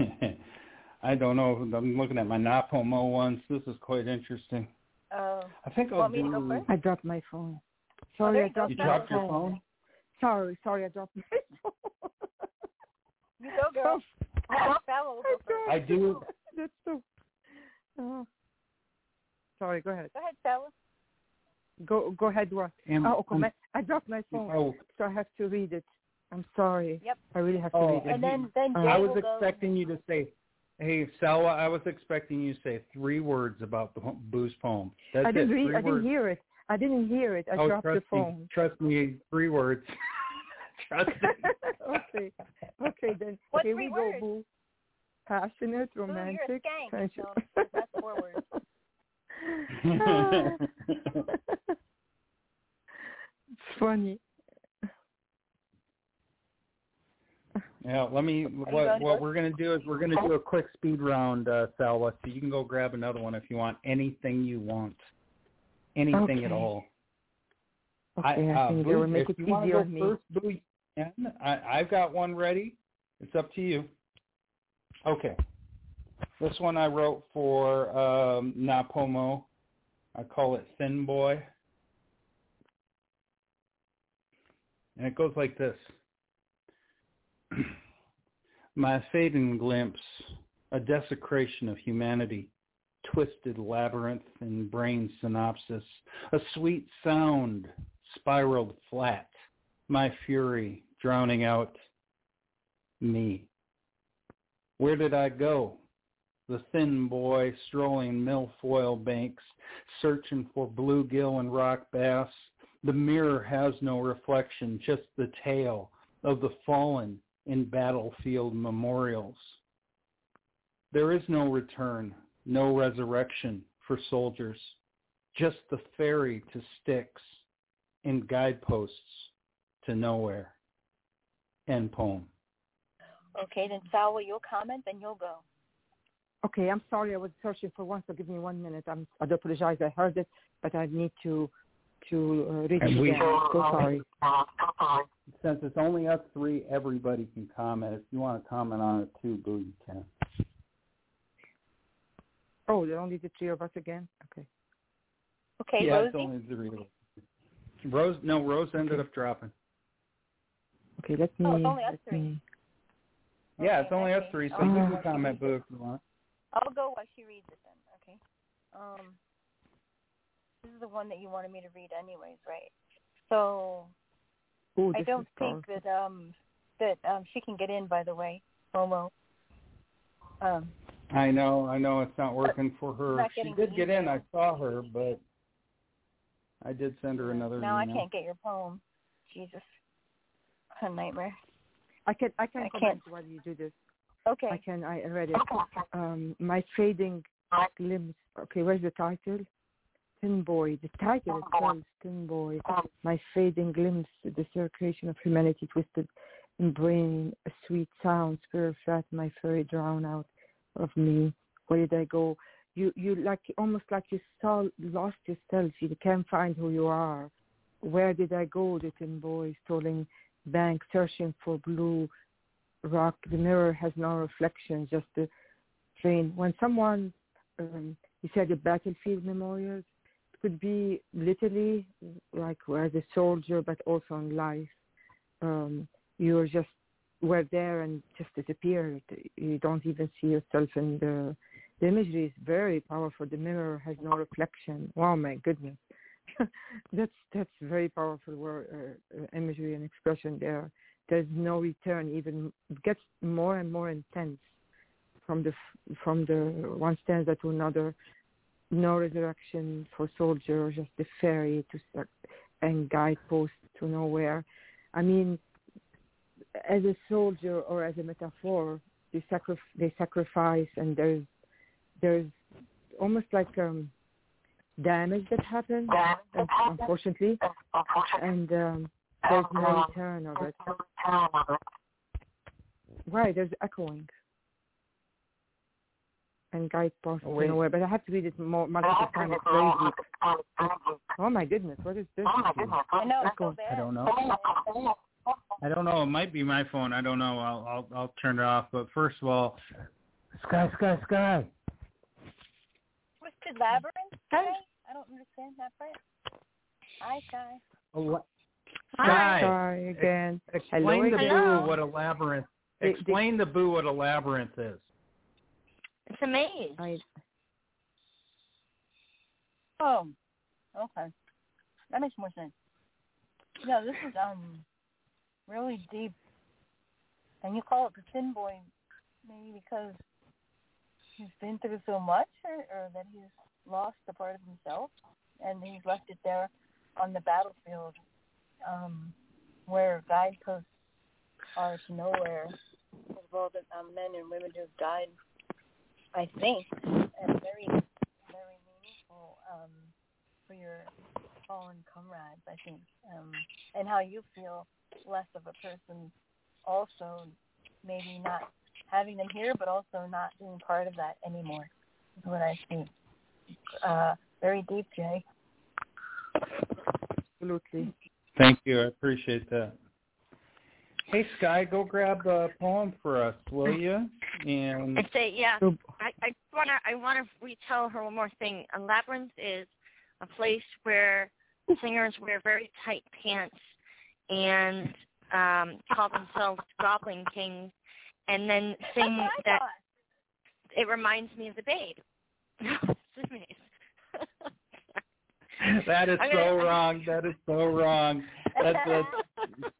I don't know. I'm looking at my Napomo ones. This is quite interesting. Oh. I think I'll Want me to go do. I dropped my phone. Oh, Sorry, there I you go. dropped You my dropped your phone. phone? Sorry, sorry, I dropped my phone. You go, girl. Sawa will go. I do. That's so. Oh. Sorry, go ahead. Go ahead, Sawa. Go go ahead. What? Am- oh, okay. um, I dropped my phone, Oh, so I have to read it. I'm sorry. Yep. I really have to Oh, read it. And then then um, Jay I was will go. expecting you to say, "Hey, Salwa," I was expecting you to say three words about the Boo's poem. That's I didn't it. read. Three I didn't hear it. I didn't hear it. I oh, dropped trust the me. phone. Trust me. Three words. trust me. okay. Okay then. What Here three we go, words? Boo. Passionate, romantic. Boo, you're a romantic, skank. sensual. That's four words. it's funny. Yeah, let me. What what we're gonna do is we're gonna do a quick speed round, uh, Salwa. So you can go grab another one if you want. Anything you want. Anything at all. Okay, I, uh, think Boo, they will make if it you want to easier go on me. first, Boo, can. I, I've got one ready. It's up to you. Okay. This one I wrote for um, Napomo. I call it Thin Boy. And it goes like this. My fading glimpse, a desecration of humanity, twisted labyrinth in brain synopsis, a sweet sound spiraled flat, my fury drowning out me. Where did I go? The thin boy strolling milfoil banks, searching for bluegill and rock bass. The mirror has no reflection, just the tail of the fallen in battlefield memorials. There is no return, no resurrection for soldiers, just the ferry to Styx and guideposts to nowhere. End poem. Okay, then Sawa, you'll comment, then you'll go. Okay, I'm sorry. I was searching for one, so give me one minute. I'm, I do apologize. I heard it, but I need to to uh, read And we- again. So sorry. Since it's only us three, everybody can comment. If you want to comment on it too, Boo, you can. Oh, there are only the three of us again. Okay. Okay, yeah, it's Rosie. only three of us. Rose, no, Rose ended up dropping. Okay, let me. Oh, it's only us three. me- Yeah, it's Okay, only us okay. three, so Oh. you can comment, Boo, if you want. I'll go while she reads it then. Okay. Um, this is the one that you wanted me to read, anyways, right? So Ooh, I don't think powerful. that um that um she can get in. By the way, Momo. Um, I know, I know it's not working for her. Not She did the get in. I saw her, but I did send her another now I can't get your poem. Jesus, a nightmare. I can I can I comment can't. while you do this. Okay. I can. I read it. Um, my fading glimpse. Okay, where's the title? Tin Boy. The title itself, Tin Boy. My fading glimpse, the circulation of humanity twisted in brain, a sweet sound, spirit fat, my furry drown out of me. Where did I go? You, you like almost like you saw, lost yourself. You can't find who you are. Where did I go? The tin boy strolling bank, searching for blue rock. The mirror has no reflection, just the train. When someone, um, you said the battlefield memorials, could be literally like as a soldier, but also in life. Um, you're just were there and just disappeared. You don't even see yourself in the. The imagery is very powerful. The mirror has no reflection. Wow, my goodness, that's that's very powerful word, uh, imagery and expression there. There's no return. Even gets more and more intense from the from the one stanza to another no resurrection for soldier, just the ferry to start and guidepost to nowhere. I mean, as a soldier or as a metaphor, they, sacrif- they sacrifice, and there's there's almost like um, damage that happens, unfortunately, and um, there's no return of it. Right, there's echoing and guideposts Oh, wait. nowhere, but I have to read it more multiple times. It's very deep. Oh my goodness, what is this? Oh I know, it's so I don't know. Oh, oh, I don't know. It might be my phone. I don't know. I'll I'll I'll turn it off. But first of all, Sky, Sky, Sky. Twisted Labyrinth? Sky? I don't understand that part. Hi, Sky. Ele- Hi. Sky. Sorry again. Explain Hello the again. boo what a labyrinth. The- the- Explain the boo what a labyrinth is. It's a maze. I, Oh, okay. That makes more sense. Yeah, this is um really deep. And you call it the Tin Boy maybe because he's been through so much or, or that he's lost a part of himself and he's left it there on the battlefield um, where guideposts are to nowhere as well as um, men and women who've died, I think, and very, very meaningful um, for your fallen comrades, I think, um, and how you feel less of a person also maybe not having them here, but also not being part of that anymore is what I see. Uh, very deep, Jay. absolutely. Thank you. I appreciate that. Hey Sky, go grab a poem for us, will you? And I say, yeah. So- I I wanna I wanna retell her one more thing. A labyrinth is a place where singers wear very tight pants and um call themselves Goblin Kings, and then sing That's what I that. It reminds me of the Babe. It's a maze. that is so wrong. That is so wrong. That's, that's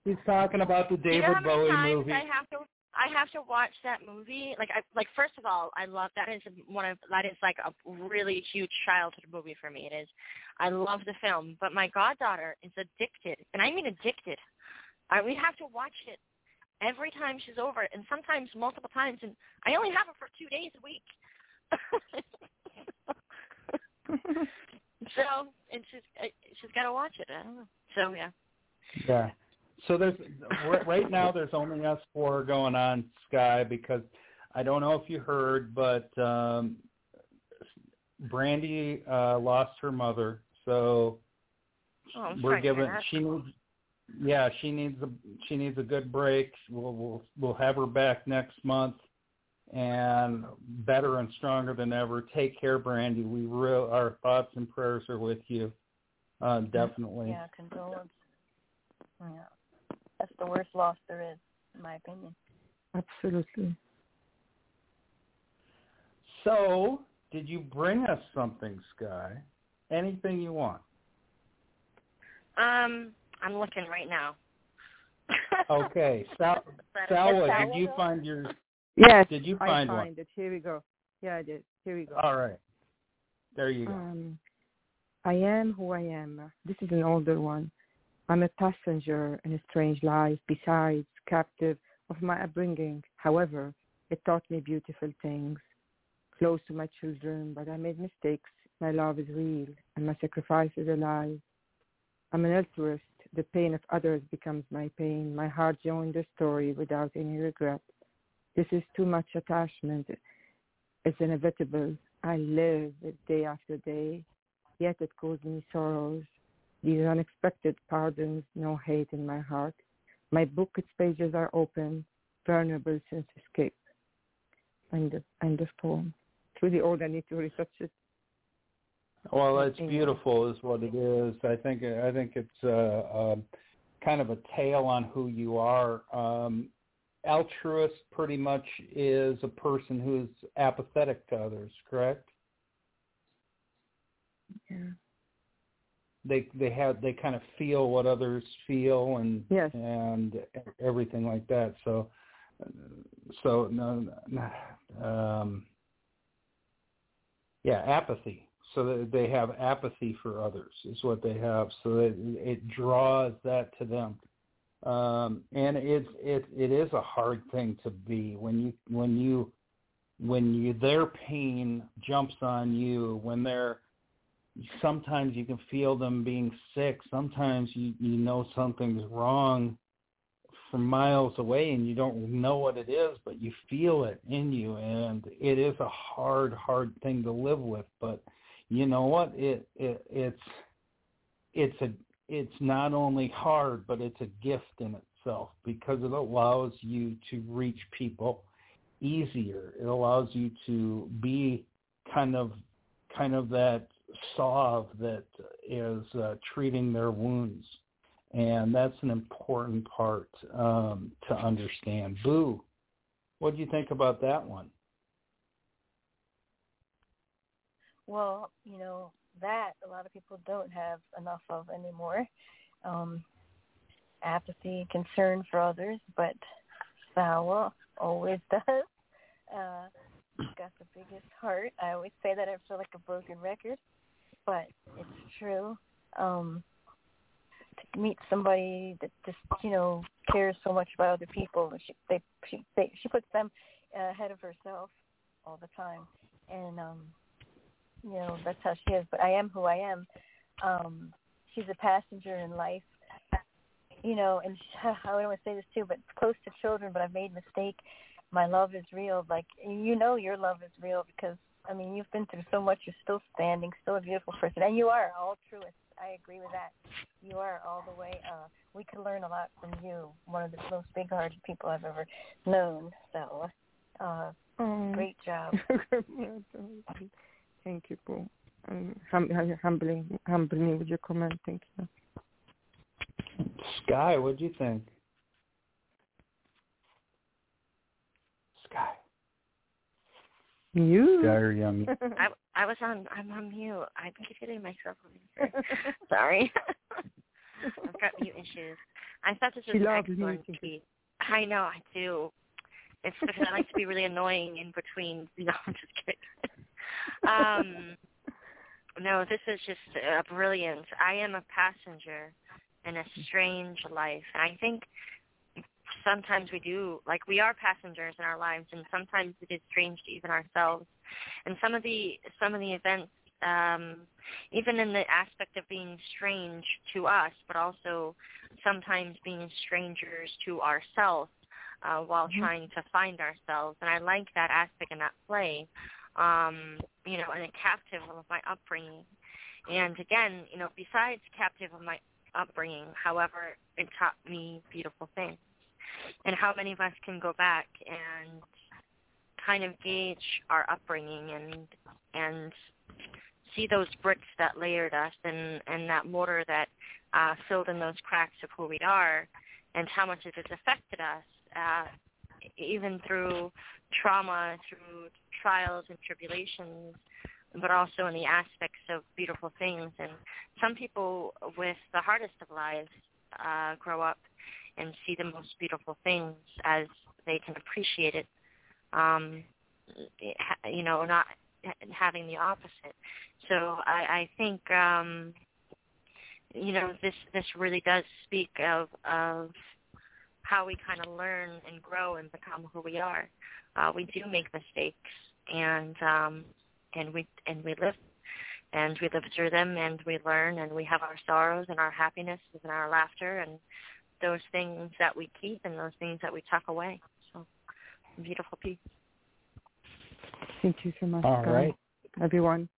he's talking about the Do you David know Bowie movie. I have to I have to watch that movie. Like I like first of all, I love that is one of that is like a really huge childhood movie for me. It is. I love the film, but my goddaughter is addicted, and I mean addicted. I we have to watch it every time she's over, and sometimes multiple times, and I only have her for two days a week. so and she's uh, she's got to watch it. I don't know. So yeah. Yeah. So there's right now there's only us four going on Sky because I don't know if you heard, but um Brandy uh lost her mother, so Oh, we're giving she needs yeah she needs a she needs a good break. We'll we'll we'll have her back next month and better and stronger than ever. Take care, Brandy. We real our thoughts and prayers are with you. Uh, definitely. Yeah, condolence. Yeah. That's the worst loss there is, in my opinion. Absolutely. So, did you bring us something, Sky? Anything you want? Um, I'm looking right now. Okay, Sal- But- Salwa, Salwa did you find your? Yes, Did you I find find one? it. Here we go. Yeah, I did. Here we go. All right, there you go. Um, I am who I am. This is an older one. I'm a passenger in a strange life, besides captive of my upbringing. However, it taught me beautiful things. close to my children, but I made mistakes. My love is real, and my sacrifice is alive. I'm an altruist. The pain of others becomes my pain. My heart joined the story without any regret. This is too much attachment. It's inevitable. I live it day after day, yet it causes me sorrows. These unexpected pardons, no hate in my heart. My book, its pages are open, vulnerable since escape. End of, end of poem. It's really all I need to retouch it. Well, it's beautiful, is what it is. I think I think it's uh, um, kind of a tale on who you are. Um, altruist pretty much is a person who's apathetic to others, correct? Yeah. They they have they kind of feel what others feel and yes. and everything like that. So so no, no um, yeah, apathy. So that they have apathy for others is what they have. So that it draws that to them um, and it's it it is a hard thing to be when you when you when you their pain jumps on you when they're sometimes you can feel them being sick sometimes you you know something's wrong from miles away and you don't know what it is but you feel it in you and it is a hard hard thing to live with but you know what? It, it it's it's a it's not only hard, but it's a gift in itself because it allows you to reach people easier. It allows you to be kind of kind of that salve that is uh, treating their wounds, and that's an important part um, to understand. Boo, what do you think about that one? Well, you know, that a lot of people don't have enough of anymore. Um, apathy, concern for others, but Sawa always does. Uh, got the biggest heart. I always say that I feel like a broken record, but it's true. Um, to meet somebody that just you know cares so much about other people, she they she they, she puts them ahead of herself all the time, and um, you know that's how she is but i am who i am. Um she's a passenger in life. You know and she, i don't want to say this too but close to children but i've made a mistake. My love is real. Like you know your love is real because i mean you've been through so much. You're still standing still a beautiful person. And you are all truest. I agree with that. You are all the way uh we can learn a lot from you one of the most big hearted people i've ever known. So uh mm. great job Thank you, Paul. Um, hum- humbling, humbling me with your comment. Thank you. Sky, what do you think? Sky. You. Sky or yummy? I I was on. I'm on mute. I keep hitting myself. Sorry. I've got mute issues. I thought this was she excellent tea. I know. I do. It's because I like to be really annoying in between. No, I'm just kidding um, no, this is just uh, brilliant. I am a passenger in a strange life. And I think sometimes we do, like we are passengers in our lives, and sometimes it is strange to even ourselves. And some of the some of the events, um, even in the aspect of being strange to us, but also sometimes being strangers to ourselves uh, while mm-hmm. trying to find ourselves. And I like that aspect in that play um, you know, and a captive of my upbringing. And again, you know, besides captive of my upbringing, however, it taught me beautiful things. And how many of us can go back and kind of gauge our upbringing and and see those bricks that layered us and and that mortar that uh, filled in those cracks of who we are, and how much it has affected us, uh, even through trauma, through trials and tribulations, but also in the aspects of beautiful things. And some people with the hardest of lives uh, grow up and see the most beautiful things as they can appreciate it. Um, you know, not having the opposite. So I, I think um, you know this this really does speak of of how we kind of learn and grow and become who we are. Uh, we do make mistakes and um, and we and we live and we live through them and we learn and we have our sorrows and our happiness and our laughter and those things that we keep and those things that we tuck away. So beautiful piece. Thank you so much. All Sky. right, everyone.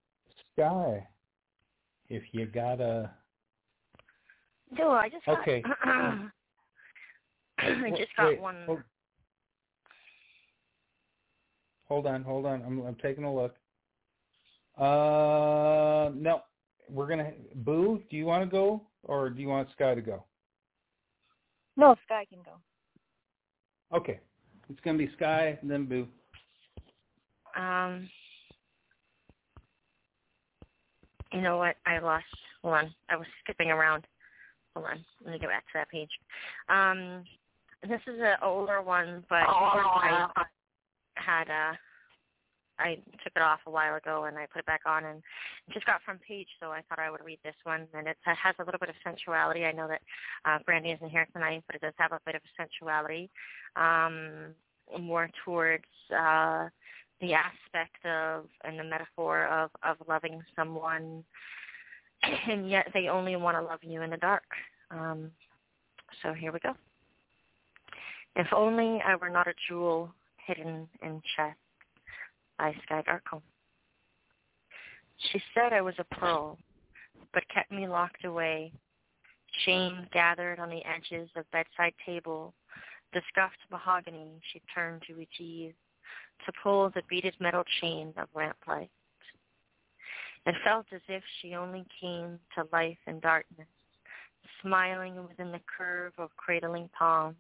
Sky, if you got a No, I just got, Okay. I just got Wait, one. Hold, hold on, hold on. I'm I'm taking a look. Uh, no, we're gonna. Boo, do you want to go or do you want Sky to go? No, Sky can go. Okay, it's gonna be Sky and then Boo. Um, you know what? I lost. Hold on. I was skipping around. Hold on. Let me get back to that page. Um, this is an older one, but I had uh I took it off a while ago and I put it back on and just got front page, so I thought I would read this one. And it has a little bit of sensuality. I know that uh, Brandy isn't here tonight, but it does have a bit of sensuality, um, more towards uh, the aspect of and the metaphor of of loving someone, and yet they only want to love you in the dark. Um, so here we go. If only I were not a jewel hidden in chest by Sky Darkle. She said I was a pearl, but kept me locked away. Shame gathered on the edges of bedside table. The scuffed mahogany she turned to achieve, to pull the beaded metal chain of lamplight. It felt as if she only came to life in darkness, smiling within the curve of cradling palms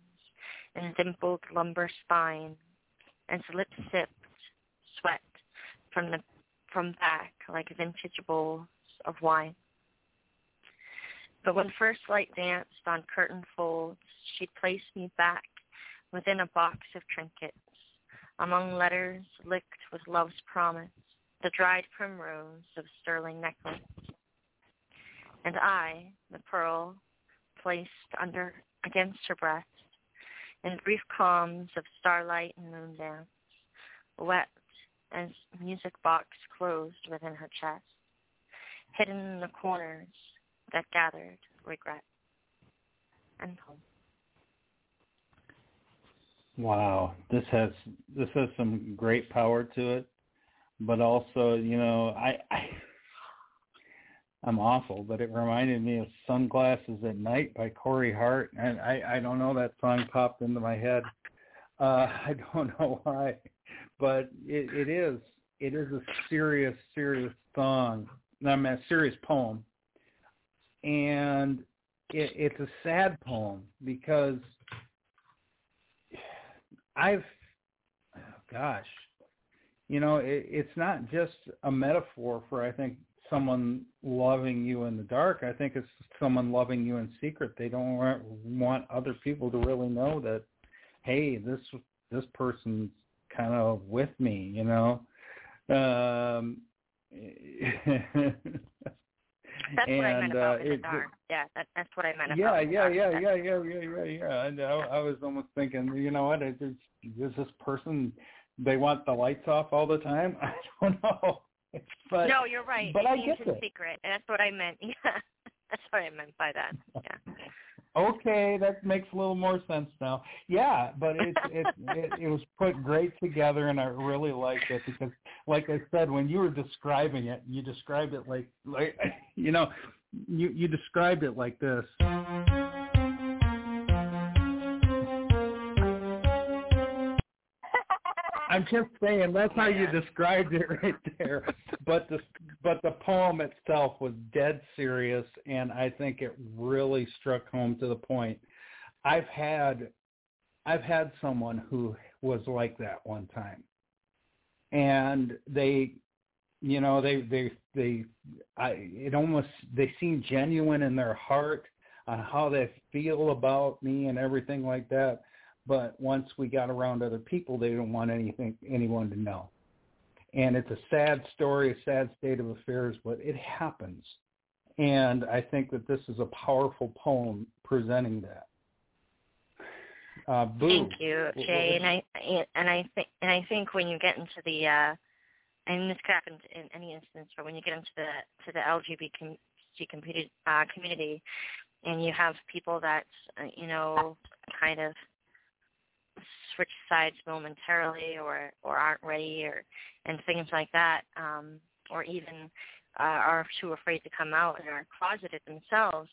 and dimpled lumbar spine, and lips sipped sweat from the from back like vintage bowls of wine. But when first light danced on curtain folds, she placed me back within a box of trinkets, among letters licked with love's promise, the dried primrose of sterling necklace. And I, the pearl, placed under against her breast, in brief calms of starlight and moon dance, wept as music box closed within her chest, hidden in the corners that gathered regret and home. Wow, this has this has some great power to it, but also, you know, I, I I'm awful, but it reminded me of "Sunglasses at Night" by Corey Hart, and I I don't know that song popped into my head. Uh, I don't know why, but it, it is it is a serious serious song. I mean, a serious poem, and it, it's a sad poem because I've, oh gosh, you know, it, it's not just a metaphor for I think someone loving you in the dark. I think it's someone loving you in secret. They don't want, want other people to really know that, hey, this this person's kind of with me, you know. Um, That's and, what I meant about uh, in the it- dark. Yeah, that, that's what I meant yeah, about the yeah, yeah, yeah, yeah, yeah, yeah, yeah. And I, I was almost thinking, you know what? Is, is this person? They want the lights off all the time. I don't know. But no, you're right. But it I means get it. secret, that's what I meant. Yeah, that's what I meant by that. Yeah. Okay, that makes a little more sense now. Yeah, but it it it, it was put great together, and I really liked it because, like I said, when you were describing it, you described it like like you know, you you described it like this. I'm just saying that's how you described it right there. But the but the poem itself was dead serious, and I think it really struck home to the point. I've had I've had someone who was like that one time, and they, you know, they they they I it almost they seem genuine in their heart on how they feel about me and everything like that but once we got around other people, they didn't want anything anyone to know. And it's a sad story, a sad state of affairs, but it happens. And I think that this is a powerful poem presenting that. Uh. Thank you, Jay. And I and I think and I think when you get into the uh and this could happen in any instance, but when you get into the to the LGBT community, uh, community, and you have people that uh, you know kind of switch sides momentarily or or aren't ready or and things like that um or even uh, are too afraid to come out and are closeted themselves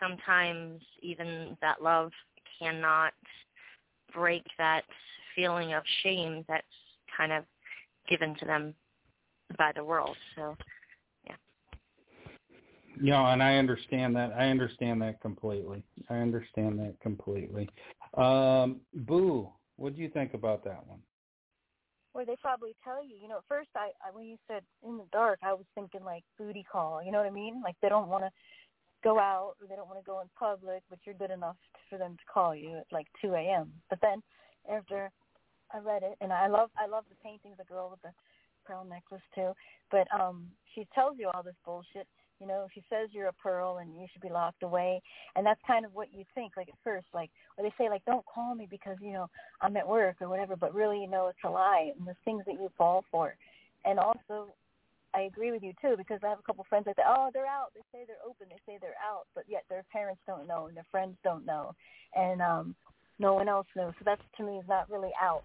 sometimes even that love cannot break that feeling of shame that's kind of given to them by the world so yeah. Know and i understand that. I understand that completely. I understand that completely um boo what do you think about that one? Well, they probably tell you. You know, at first, I, I when you said in the dark, I was thinking like booty call. You know what I mean? Like they don't want to go out or they don't want to go in public, but you're good enough for them to call you at like 2 a.m. But then after I read it, and I love I love the paintings, the girl with the pearl necklace too. But um, she tells you all this bullshit, you know, she says you're a pearl and you should be locked away, and that's kind of what you think, like at first, like, or they say, like, don't call me because you know I'm at work or whatever, but really, you know, it's a lie, and the things that you fall for, and also, I agree with you too because I have a couple friends like that. Oh, they're out. They say they're open. They say they're out, but yet their parents don't know and their friends don't know, and um, no one else knows. So that's to me is not really out,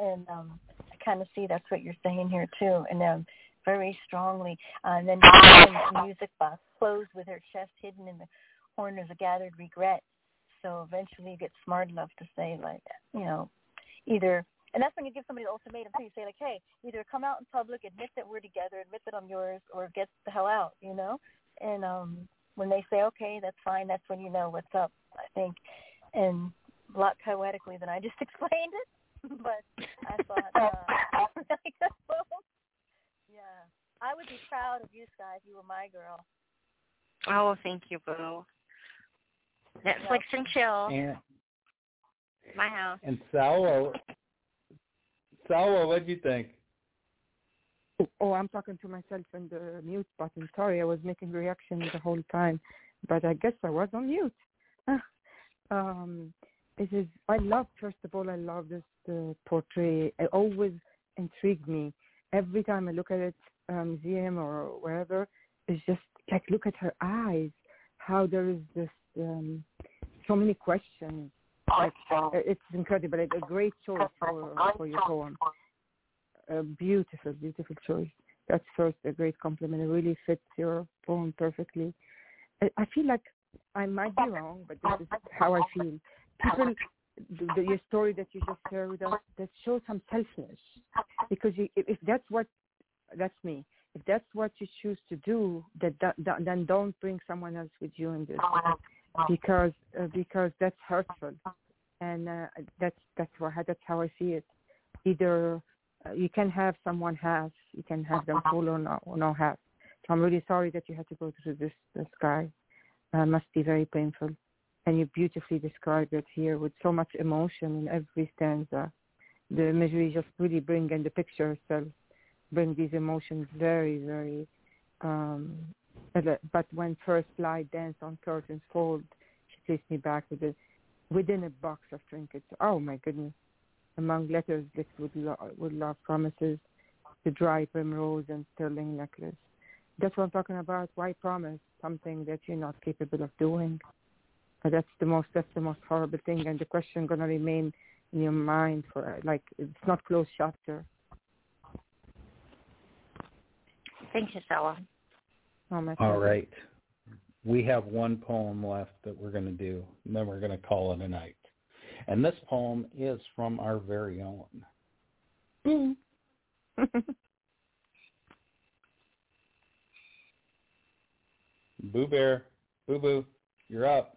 and um, I kind of see that's what you're saying here too, and um very strongly. Uh, and then the music box closed with her chest hidden in the corners of gathered regret. So eventually you get smart enough to say like, you know, either and that's when you give somebody the ultimatum too. You say like, hey, either come out in public, admit that we're together, admit that I'm yours, or get the hell out, you know. And um when they say okay, that's fine, that's when you know what's up. I think, and a lot poetically than I just explained it, but I thought uh, yeah. I would be proud of you, Sky, if you were my girl. Oh, thank you, Boo. Netflix yeah. and chill. And, my house. And Salwa, Salwa, what do you think? Oh, I'm talking to myself in the mute button. Sorry, I was making reaction the whole time, but I guess I was on mute. um, it is. I love. First of all, I love this uh, portrait. It always intrigued me every time I look at it, um, museum or wherever, it's just like look at her eyes, how there is this um, so many questions. Like, it's incredible. Like, a great choice for for your poem. A beautiful, beautiful choice. That's first a great compliment. It really fits your poem perfectly. I, I feel like I might be wrong, but this is how I feel. People the, the, your story that you just shared with us that shows some selfishness because you, if that's what that's me. If that's what you choose to do that, that, that then don't bring someone else with you in this. Because uh, because that's hurtful. And uh, that's that's what that's how I see it. Either uh, you can have someone half you can have them full or no or no half so I'm really sorry that you had to go through this this guy. Uh, must be very painful. And you beautifully describe it here with so much emotion in every stanza. The imagery just really bring and the picture itself bring these emotions very, very. Um, but when first light dance on curtains fold, she placed me back with a, within a box of trinkets. Oh my goodness! Among letters lit with, with love promises, the dry primrose and sterling necklace. That's what I'm talking about. Why promise something that you're not capable of doing? that's the most that's the most horrible thing and the question gonna remain in your mind for like it's not closed chapter thank you Stella oh, all right we have one poem left that we're going to do and then we're going to call it a night and this poem is from our very own mm. boo bear boo boo you're up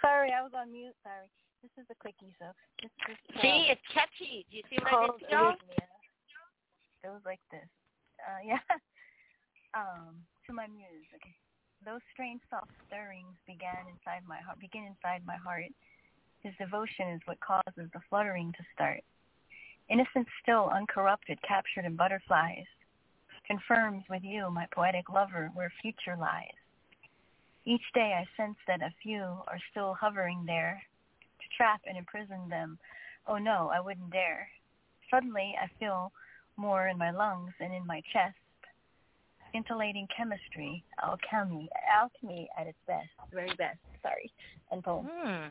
Sorry, I was on mute. Sorry. This is a quickie, so this is. Uh, see, it's catchy. Do you see what I did, y'all? It was like this. Uh, yeah. um, to my muse. Okay. Those strange soft stirrings began inside my heart. Begin inside my heart. His devotion is what causes the fluttering to start. Innocent still, uncorrupted, captured in butterflies, confirms with you, my poetic lover, where future lies. Each day I sense that a few are still hovering there to trap and imprison them. Oh no, I wouldn't dare. Suddenly I feel more in my lungs and in my chest. Scintillating chemistry, alchemy, alchemy at its best, very best. Sorry, and poem. Hmm.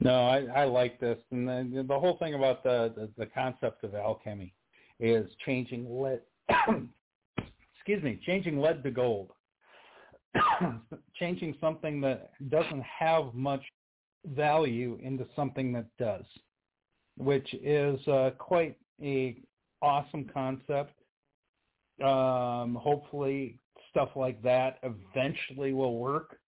No, I, I like this, and the, the whole thing about the, the the concept of alchemy is changing lead. excuse me, changing lead to gold, changing something that doesn't have much value into something that does, which is uh, quite a awesome concept. Um, hopefully, stuff like that eventually will work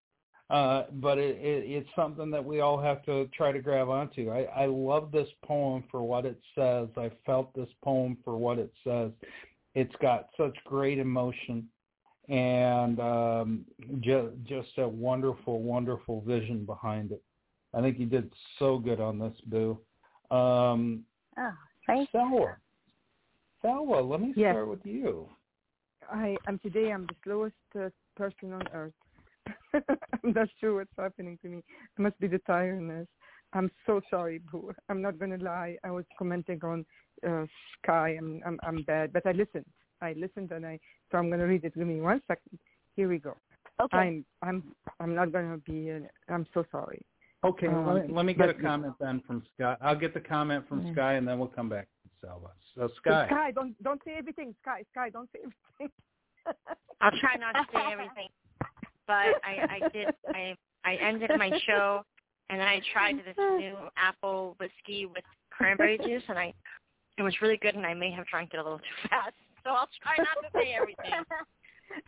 uh, but it, it, it's something that we all have to try to grab onto. I, I love this poem for what it says. I felt this poem for what it says. It's got such great emotion and um, just, just a wonderful, wonderful vision behind it. I think you did so good on this, Boo. Um, oh, thank Salwa. Salwa, let me Yes. start with you. I am today. I'm the slowest uh, person on earth. I'm not sure what's happening to me. It must be the tiredness. I'm so sorry, Boo. I'm not gonna lie. I was commenting on uh, Sky. I'm, I'm I'm bad, but I listened. I listened, and I so I'm gonna read it. Give me one second. Here we go. Okay. I'm I'm I'm not gonna be. Uh, I'm so sorry. Okay, Um, let, me, let me get a comment then from Sky. I'll get the comment from Yeah. Sky, and then we'll come back to Salwa. So Sky, Sky, don't don't say everything. Sky, Sky, don't say everything. I'll try not to say everything, but I, I did. I I ended my show, and then I tried this new apple whiskey with cranberry juice, and I it was really good, and I may have drank it a little too fast. So I'll try not to say everything.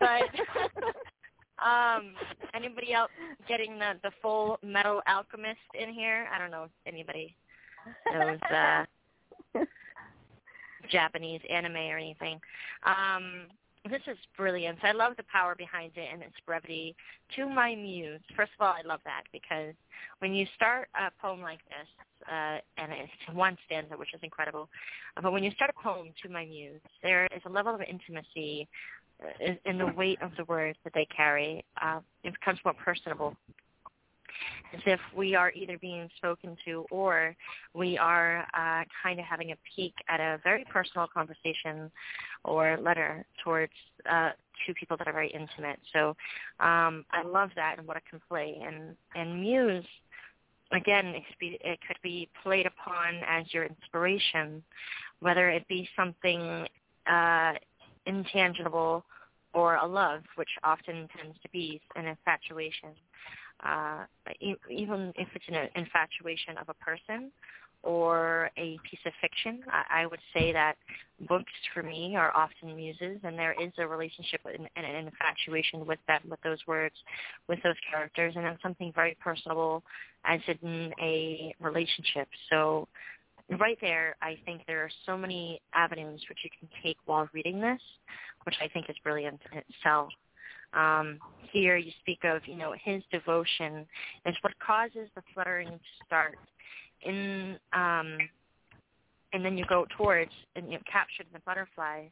But um, anybody else getting the the Fullmetal Alchemist in here? I don't know if anybody knows uh, Japanese anime or anything. Um, this is brilliant. I love the power behind it and its brevity. To my muse, first of all, I love that because when you start a poem like this, uh, and it's one stanza, which is incredible, uh, but when you start a poem to my muse, there is a level of intimacy in, the weight of the words that they carry. Uh, it becomes more personable as if we are either being spoken to or we are uh, kind of having a peek at a very personal conversation or letter towards uh, two people that are very intimate. So um, I love that and what it can play. And and Muse, again, it could be it could be played upon as your inspiration, whether it be something uh, intangible or a love, which often tends to be an infatuation uh, even if it's an infatuation of a person or a piece of fiction, I, I would say that books for me are often muses, and there is a relationship and, an infatuation with them, with those words, with those characters, and it's something very personable as in a relationship. So right there, I think there are so many avenues which you can take while reading this, which I think is brilliant in itself. Um, here you speak of, you know, his devotion is what causes the fluttering to start. In um, and then you go towards and you captured the butterflies.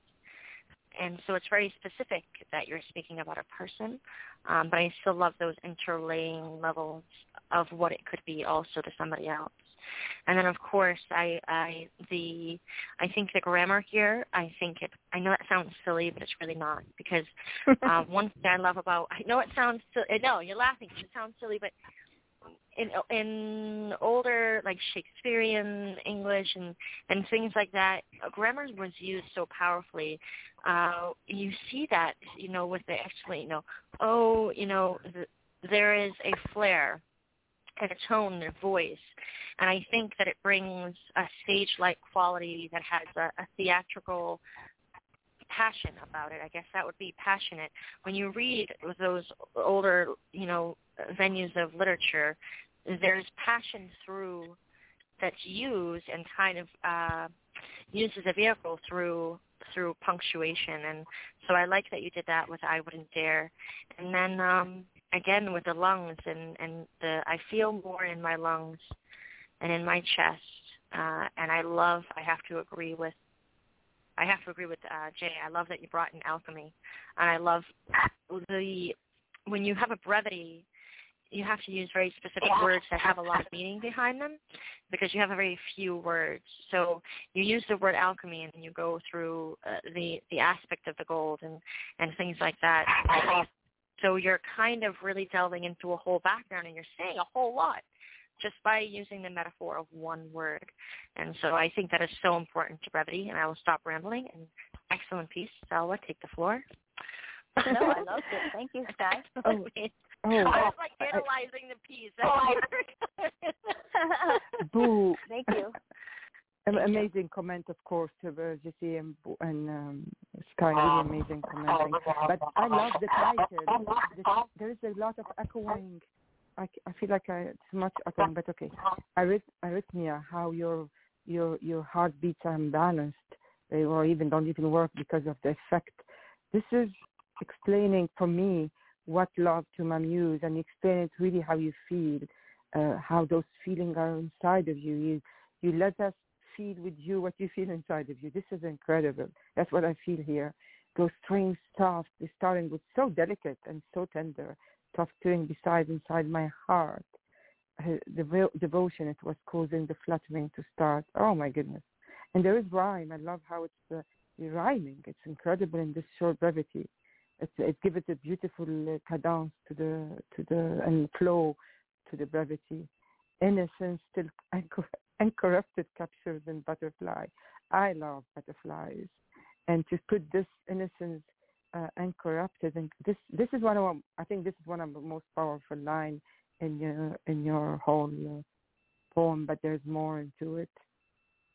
And so it's very specific that you're speaking about a person, um, but I still love those interlaying levels of what it could be also to somebody else. And then of course I I the I think the grammar here I think it I know that sounds silly but it's really not because uh, one thing I love about I know it sounds silly no you're laughing it sounds silly but in in older like Shakespearean English and and things like that grammar was used so powerfully. Uh you see that you know with the actually you know oh you know th- there is a flair and a tone a voice. And I think that it brings a stage-like quality that has a, a theatrical passion about it. I guess that would be passionate. When you read those older, you know, venues of literature, there's passion through that's used and kind of uh, used as a vehicle through through punctuation. And so I like that you did that with I Wouldn't Dare. And then um, again with the lungs and and the I feel more in my lungs and in my chest. Uh, and I love. I have to agree with. I have to agree with uh, Jay. I love that you brought in alchemy, and I love the when you have a brevity. you have to use very specific words that have a lot of meaning behind them because you have very few words. So you use the word alchemy and you go through uh, the the aspect of the gold and and things like that. So you're kind of really delving into a whole background and you're saying a whole lot just by using the metaphor of one word. And so I think that is so important to brevity and I will stop rambling and excellent piece. Salwa, take the floor. no, I loved it. Thank you, Sky. Oh, oh, I was like analyzing the piece. Oh, Boo. Thank you. Am- amazing comment, of course, to uh, Jesse and, and um, Sky. Really amazing commenting. But I love the title. This, there is a lot of echoing. I feel like I, it's much echoing, but okay. Arrhyth- arrhythmia, how your your your heartbeats are imbalanced, they, or even don't even work because of the effect. This is explaining for me what love to my muse and explain it really how you feel, uh, how those feelings are inside of you. You you let us feel with you what you feel inside of you. This is incredible. That's what I feel here. Those strings soft, the starting with so delicate and so tender, string beside inside my heart. Uh, the vo- devotion it was causing the fluttering to start. Oh my goodness. And there is rhyme. I love how it's uh, rhyming. It's incredible in this short brevity. It's, it gives it a beautiful uh, cadence to the to the and flow to the brevity. Innocence still uncorrupted captured in butterfly. I love butterflies, and to put this innocence uh, uncorrupted and this this is one of I think this is one of the most powerful line in your in your whole uh, poem. But there's more into it.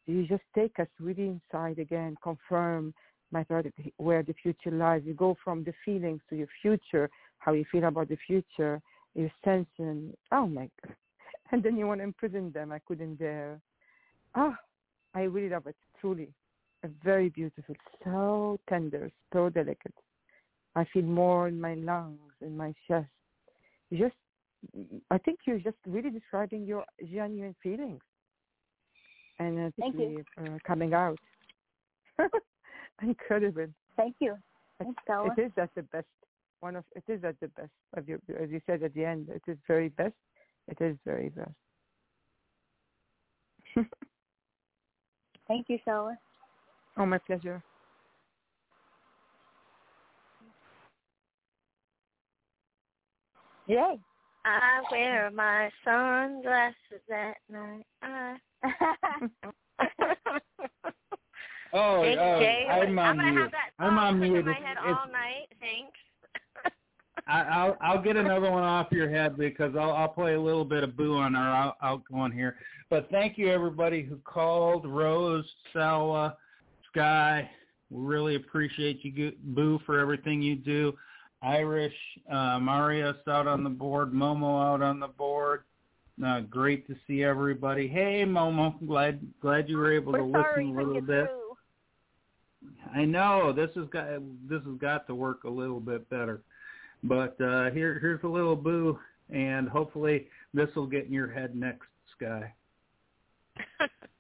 You just take us really inside again, confirm my thought where the future lies. You go from the feelings to your future, how you feel about the future, your and oh my. And then you want to imprison them. I couldn't dare. Ah, I really love it. Truly, a very beautiful, so tender, so delicate. I feel more in my lungs, in my chest. You just, I think you're just really describing your genuine feelings, and I Thank you. uh, coming out. Incredible. Thank you. Thanks, Stella. It is at the best. One of it is at the best of your, as you said at the end. It is very best. It is very best. Thank you, Stella. Oh, my pleasure. Yay. I wear my sunglasses at night. I... Oh, Thanks, oh, I'm I'm on gonna mute. have that I'm song on mute. in my head it's- all night. Thanks. I, I'll I'll get another one off your head because I'll I'll play a little bit of boo on our out, outgoing here. But thank you everybody who called, Rose, Salwa, Sky. We really appreciate you, Boo, for everything you do. Irish, uh, Marius out on the board, Momo out on the board. Uh, great to see everybody. Hey, Momo, glad glad you were able to We're sorry listen a little bit. through. I know this has got this has got to work a little bit better, but uh, here here's a little boo, and hopefully this will get in your head next, Sky.